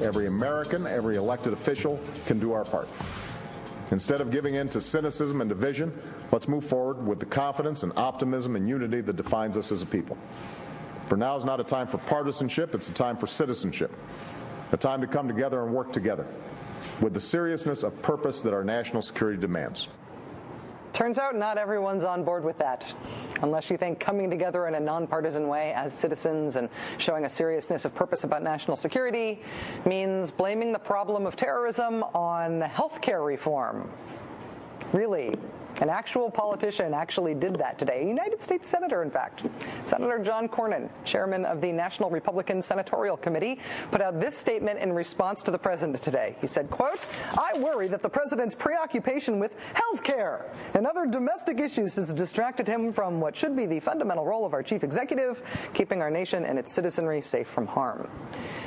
Every American, every elected official can do our part. Instead of giving in to cynicism and division, let's move forward with the confidence and optimism and unity that defines us as a people. For now is not a time for partisanship, it's a time for citizenship, a time to come together and work together with the seriousness of purpose that our national security demands. Turns out not everyone's on board with that. Unless you think coming together in a nonpartisan way as citizens and showing a seriousness of purpose about national security means blaming the problem of terrorism on healthcare reform. Really, an actual politician actually did that today. A United States Senator, in fact. Senator John Cornyn, chairman of the National Republican Senatorial Committee, put out this statement in response to the president today. He said, quote, I worry that the president's preoccupation with health care and other domestic issues has distracted him from what should be the fundamental role of our chief executive, keeping our nation and its citizenry safe from harm.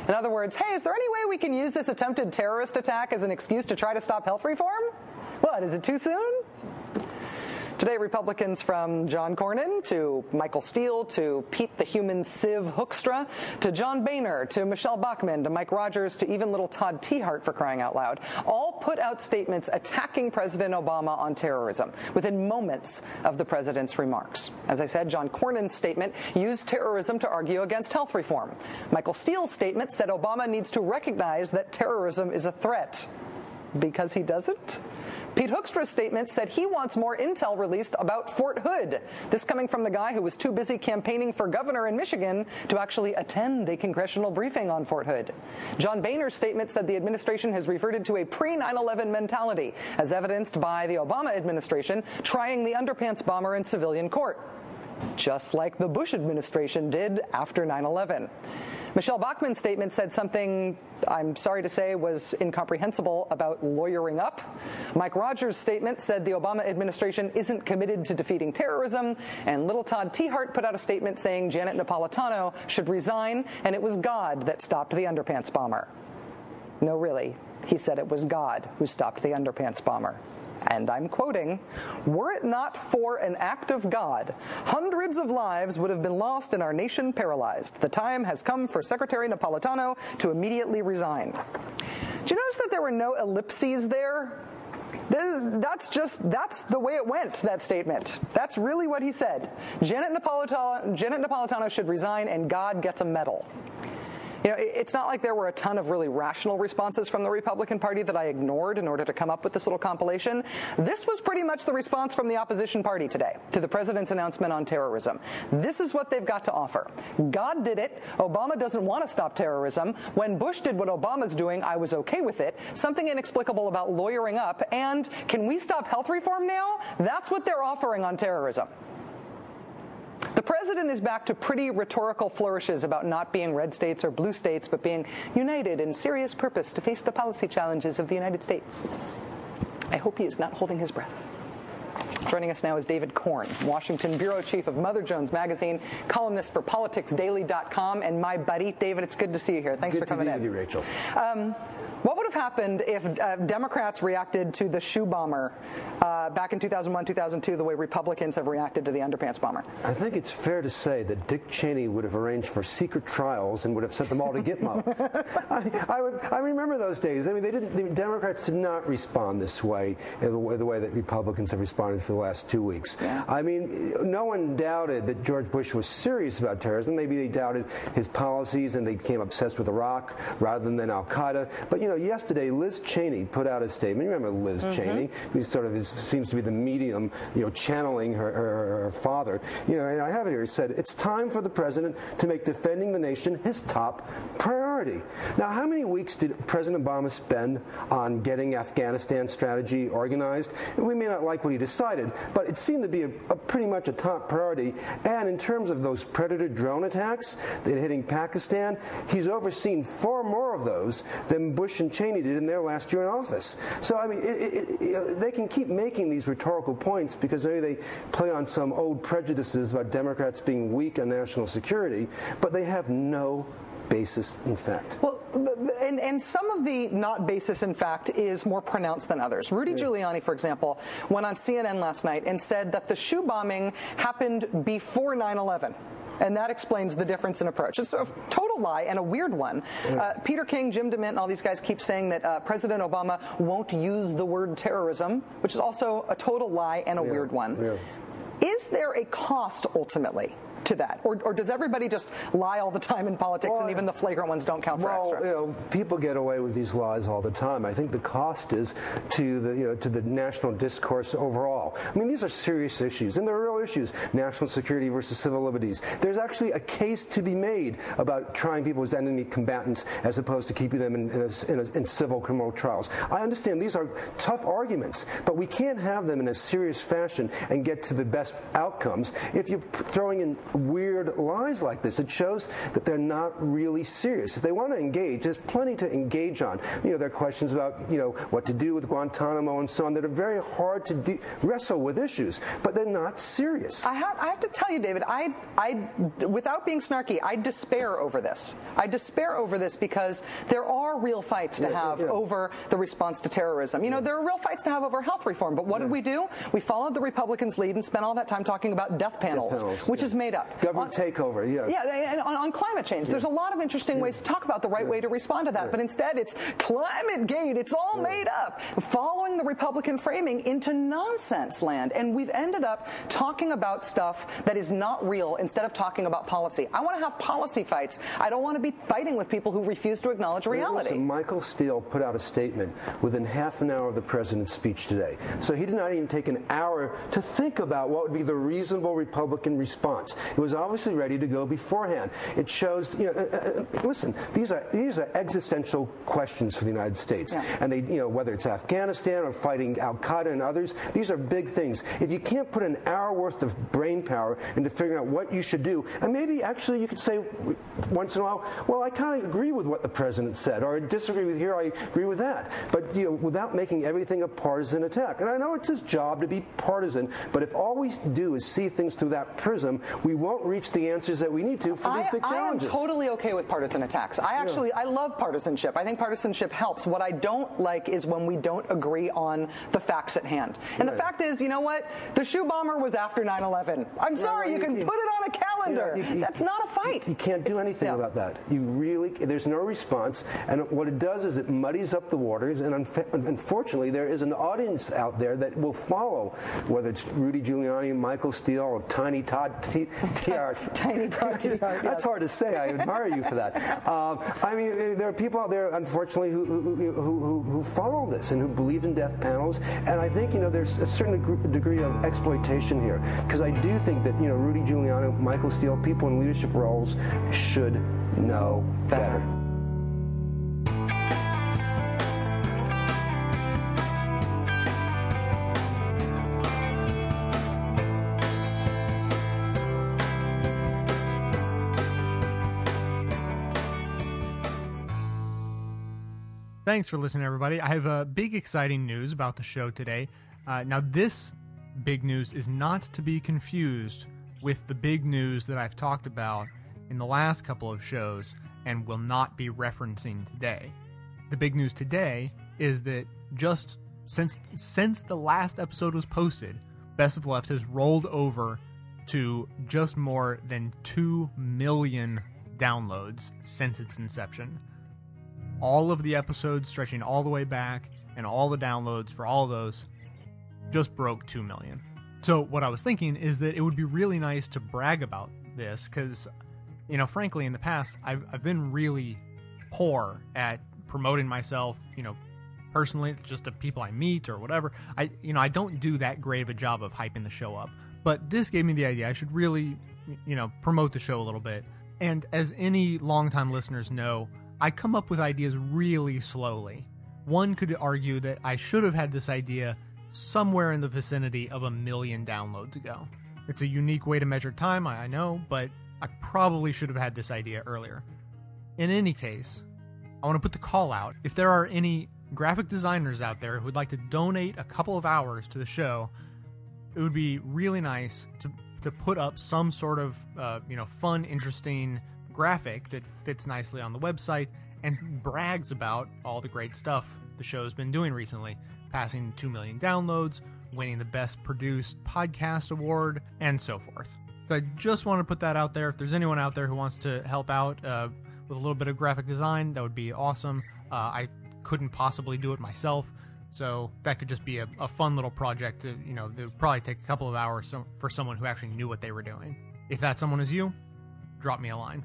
In other words, hey, is there any way we can use this attempted terrorist attack as an excuse to try to stop health reform? What, is it too soon? Today, Republicans from John Cornyn to Michael Steele to Pete the Human Sieve Hoekstra to John Boehner to Michele Bachmann to Mike Rogers to even little Todd Tiahrt for crying out loud all put out statements attacking President Obama on terrorism within moments of the president's remarks. As I said, John Cornyn's statement used terrorism to argue against health reform. Michael Steele's statement said Obama needs to recognize that terrorism is a threat because he doesn't? Pete Hoekstra's statement said he wants more intel released about Fort Hood. This coming from the guy who was too busy campaigning for governor in Michigan to actually attend a congressional briefing on Fort Hood. John Boehner's statement said the administration has reverted to a pre 9 11 mentality, as evidenced by the Obama administration trying the underpants bomber in civilian court. Just like the Bush administration did after 9 11. Michele Bachmann's statement said something I'm sorry to say was incomprehensible about lawyering up. Mike Rogers' statement said the Obama administration isn't committed to defeating terrorism. And little Todd Tiahrt put out a statement saying Janet Napolitano should resign, and it was God that stopped the underpants bomber. No, really. He said it was God who stopped the underpants bomber and I'm quoting, were it not for an act of God, hundreds of lives would have been lost and our nation paralyzed. The time has come for Secretary Napolitano to immediately resign. Do you notice that there were no ellipses there? That's just, that's the way it went, that statement. That's really what he said. Janet Napolitano, Janet Napolitano should resign and God gets a medal. You know, it's not like there were a ton of really rational responses from the Republican Party that I ignored in order to come up with this little compilation. This was pretty much the response from the opposition party today to the president's announcement on terrorism. This is what they've got to offer. God did it. Obama doesn't want to stop terrorism. When Bush did what Obama's doing, I was okay with it. Something inexplicable about lawyering up. And can we stop health reform now? That's what they're offering on terrorism. The president is back to pretty rhetorical flourishes about not being red states or blue states, but being united in serious purpose to face the policy challenges of the United States. I hope he is not holding his breath. Joining us now is David Corn, Washington bureau chief of Mother Jones Magazine, columnist for PoliticsDaily.com, and my buddy. David, it's good to see you here. Thanks good for coming to in. be with you, Rachel. Um, what would have happened if uh, Democrats reacted to the shoe bomber uh, back in 2001, 2002, the way Republicans have reacted to the underpants bomber? I think it's fair to say that Dick Cheney would have arranged for secret trials and would have sent them all to Gitmo. I, I, would, I, remember those days. I mean, they didn't. The Democrats did not respond this way, the way, the way that Republicans have responded for the last two weeks. Yeah. I mean, no one doubted that George Bush was serious about terrorism. Maybe they doubted his policies and they became obsessed with Iraq rather than Al Qaeda. But you know, yesterday Liz Cheney put out a statement. You remember Liz Mm-hmm. Cheney, who sort of is, seems to be the medium, you know, channeling her, her, her father. You know, and I have it here. He said, "It's time for the president to make defending the nation his top priority." Now, how many weeks did President Obama spend on getting Afghanistan strategy organized? We may not like what he decided, but it seemed to be a, a pretty much a top priority. And in terms of those predator drone attacks that hitting Pakistan, he's overseen far more of those than Bush and Cheney did in their last year in office. So I mean, it, it, you know, they can keep making these rhetorical points because maybe they play on some old prejudices about Democrats being weak on national security, but they have no basis in fact. Well, and, and some of the not basis in fact is more pronounced than others. Rudy Giuliani, for example, went on CNN last night and said that the shoe bombing happened before 9 11. And that explains the difference in approach. It's a total lie and a weird one. Uh, Peter King, Jim DeMint, and all these guys keep saying that uh, President Obama won't use the word terrorism, which is also a total lie and a weird one. Is there a cost ultimately? To that, or, or does everybody just lie all the time in politics, and even the flagrant ones don't count for well, extra? you know, people get away with these lies all the time. I think the cost is to the you know to the national discourse overall. I mean, these are serious issues, and they're real issues: national security versus civil liberties. There's actually a case to be made about trying people as enemy combatants as opposed to keeping them in, in, a, in, a, in civil criminal trials. I understand these are tough arguments, but we can't have them in a serious fashion and get to the best outcomes if you're throwing in weird lies like this. It shows that they're not really serious. If they want to engage, there's plenty to engage on. You know, there are questions about, you know, what to do with Guantanamo and so on that are very hard to de- wrestle with issues, but they're not serious. I have, I have to tell you, David, I, I, without being snarky, I despair over this. I despair over this because there are real fights to Yeah, have yeah. over the response to terrorism. You know, there are real fights to have over health reform. But what did we do? We followed the Republicans' lead and spent all that time talking about death panels, panels, which yeah. is made up. Government takeover, yeah. Yeah, and on, on climate change, there's a lot of interesting ways to talk about the right way to respond to that. But instead, it's climate gate. It's all made up, following the Republican framing into nonsense land. And we've ended up talking about stuff that is not real instead of talking about policy. I want to have policy fights. I don't want to be fighting with people who refuse to acknowledge reality. Listen, Michael Steele put out a statement within half an hour of the president's speech today. So he did not even take an hour to think about what would be the reasonable Republican response. It was obviously ready to go beforehand. It shows, you know, uh, uh, listen, these are these are existential questions for the United States, and they, you know, whether it's Afghanistan or fighting Al Qaeda and others, these are big things. If you can't put an hour worth worth of brain power into figuring out what you should do. And maybe actually you could say once in a while, well, I kind of agree with what the president said, or I disagree with here, I agree with that. But you know, without making everything a partisan attack. And I know it's his job to be partisan, but if all we do is see things through that prism, we won't reach the answers that we need to for these I, big I am challenges. totally okay with partisan attacks. I actually, I love partisanship. I think partisanship helps. What I don't like is when we don't agree on the facts at hand. And the fact is, you know what? The shoe bomber was after 9/11. I'm Yeah, sorry, well, you can you- put it on a calendar. You know, you- you- That's not a fight. You can't do anything about that. You really, there's no response. And what it does is it muddies up the waters. And unf- unfortunately, there is an audience out there that will follow, whether it's Rudy Giuliani, Michael Steele, or Tiny Todd T- TR. Tiny TR, That's hard to say. I admire you for that. Um, I mean, eh, there are people out there, unfortunately, who, who, who, who, who follow this and who believe in death panels. And I think, you know, there's a certain degree of exploitation here. Because I do think that, you know, Rudy Giuliani, Michael Steele, people in leadership roles should know better. Thanks for listening, everybody. I have uh, big, exciting news about the show today. Uh, now, this big news is not to be confused with the big news that I've talked about in the last couple of shows and will not be referencing today. The big news today is that just since since the last episode was posted, Best of Left has rolled over to just more than 2 million downloads since its inception all of the episodes stretching all the way back and all the downloads for all those just broke 2 million. So what I was thinking is that it would be really nice to brag about this cuz you know frankly in the past I've I've been really poor at promoting myself, you know, personally just to people I meet or whatever. I you know, I don't do that great of a job of hyping the show up. But this gave me the idea I should really you know, promote the show a little bit. And as any longtime listeners know, I come up with ideas really slowly. One could argue that I should have had this idea somewhere in the vicinity of a million downloads ago. It's a unique way to measure time, I know, but I probably should have had this idea earlier. In any case, I want to put the call out. If there are any graphic designers out there who would like to donate a couple of hours to the show, it would be really nice to, to put up some sort of uh, you know fun, interesting graphic that fits nicely on the website and brags about all the great stuff the show's been doing recently, passing 2 million downloads, winning the best produced podcast award, and so forth. So I just want to put that out there. If there's anyone out there who wants to help out uh, with a little bit of graphic design, that would be awesome. Uh, I couldn't possibly do it myself, so that could just be a, a fun little project. To, you know, it would probably take a couple of hours for someone who actually knew what they were doing. If that someone is you, drop me a line.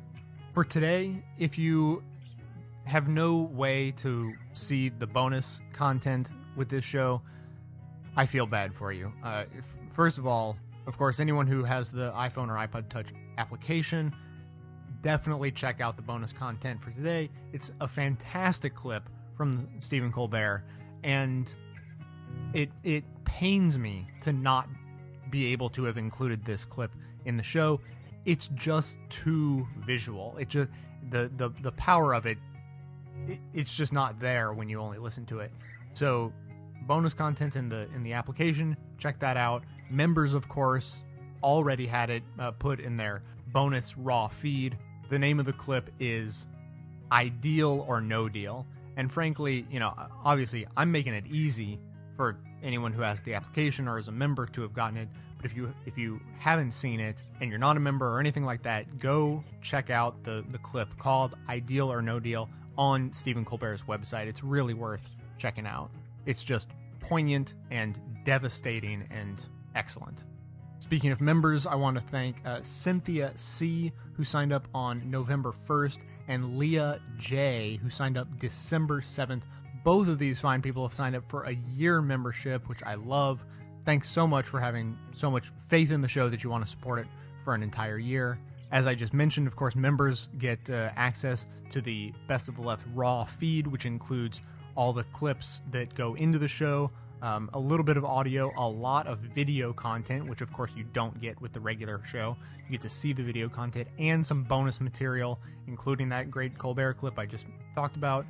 For today, if you have no way to see the bonus content with this show, I feel bad for you. Uh, if, first of all, of course, anyone who has the iPhone or iPod Touch application, definitely check out the bonus content for today. It's a fantastic clip from Stephen Colbert, and it it pains me to not be able to have included this clip in the show. It's just too visual. It just the the the power of it, it it's just not there when you only listen to it. So bonus content in the in the application, check that out. Members of course already had it uh, put in their bonus raw feed. The name of the clip is Ideal or No Deal. And frankly, you know, obviously I'm making it easy for anyone who has the application or is a member to have gotten it. But if you if you haven't seen it and you're not a member or anything like that, go check out the the clip called Ideal or No Deal on Stephen Colbert's website. It's really worth checking out. It's just poignant and devastating and excellent. Speaking of members, I want to thank uh, Cynthia C., who signed up on November 1st, and Leah J., who signed up December 7th. Both of these fine people have signed up for a year membership, which I love. Thanks so much for having so much faith in the show that you want to support it for an entire year. As I just mentioned, of course, members get uh, access to the Best of the Left Raw feed, which includes all the clips that go into the show, um, a little bit of audio, a lot of video content, which of course you don't get with the regular show. You get to see the video content and some bonus material, including that great Colbert clip I just talked about.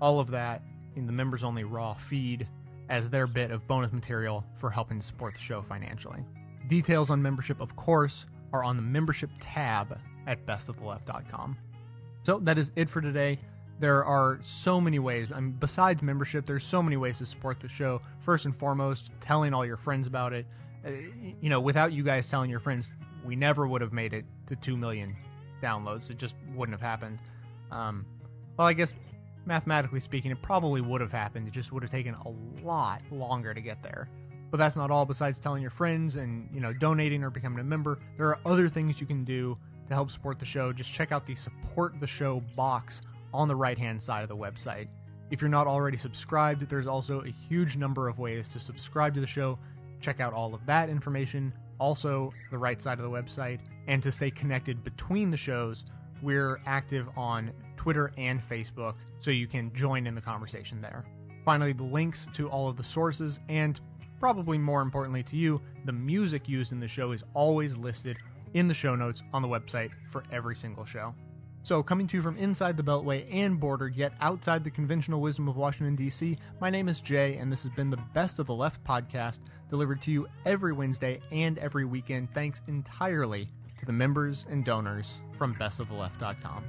All of that in the members only raw feed as their bit of bonus material for helping support the show financially. Details on membership, of course, are on the membership tab at bestoftheleft.com. So that is it for today. There are so many ways. I mean, besides membership, there's so many ways to support the show. First and foremost, telling all your friends about it. Uh, you know, without you guys telling your friends, we never would have made it to 2 million downloads. It just wouldn't have happened. Um, well, I guess mathematically speaking, it probably would have happened. It just would have taken a lot longer to get there. But that's not all. Besides telling your friends and you know donating or becoming a member, there are other things you can do to help support the show. Just check out the support the show box on the right hand side of the website. If you're not already subscribed, there's also a huge number of ways to subscribe to the show. Check out all of that information, also the right side of the website. And to stay connected between the shows, we're active on Twitter and Facebook, so you can join in the conversation there. Finally, the links to all of the sources and probably more importantly to you, the music used in the show is always listed in the show notes on the website for every single show. So, coming to you from inside the Beltway and border, yet outside the conventional wisdom of Washington, D.C., my name is Jay, and this has been the Best of the Left podcast, delivered to you every Wednesday and every weekend, thanks entirely to the members and donors from bestoftheleft.com.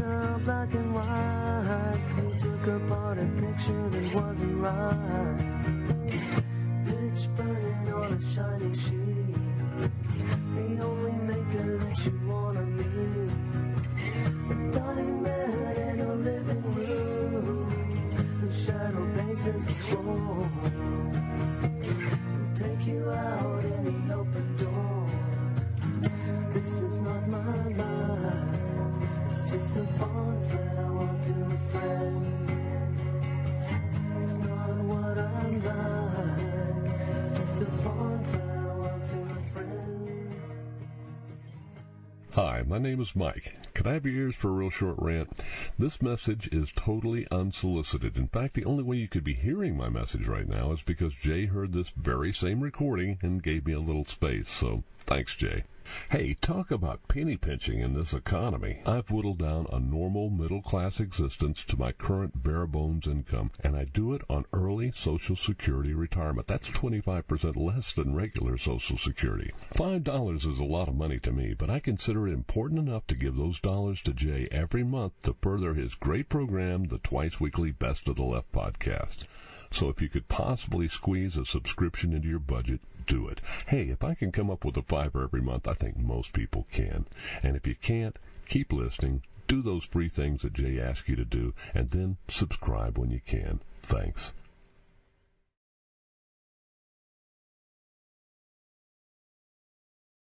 Now black and white. You took apart a picture that wasn't right. Pitch burning on a shining sheet. The only maker that you wanna be. A dying man in a living room. Whose shadow bases the floor. Who'll take you out just a fond farewell to a friend. It's not what I'm like. It's just a fond farewell to a friend. Hi, my name is Mike. Could I have your ears for a real short rant? This message is totally unsolicited. In fact, the only way you could be hearing my message right now is because Jay heard this very same recording and gave me a little space. So, thanks, Jay. Hey, talk about penny pinching in this economy. I've whittled down a normal middle class existence to my current bare bones income, and I do it on early Social Security retirement. That's 25% less than regular Social Security. $5 is a lot of money to me, but I consider it important enough to give those dollars to Jay every month to further his great program, the twice weekly Best of the Left podcast. So if you could possibly squeeze a subscription into your budget, do it. Hey, if I can come up with a fiver every month, I think most people can. And if you can't, keep listening, do those free things that Jay asked you to do, and then subscribe when you can. Thanks.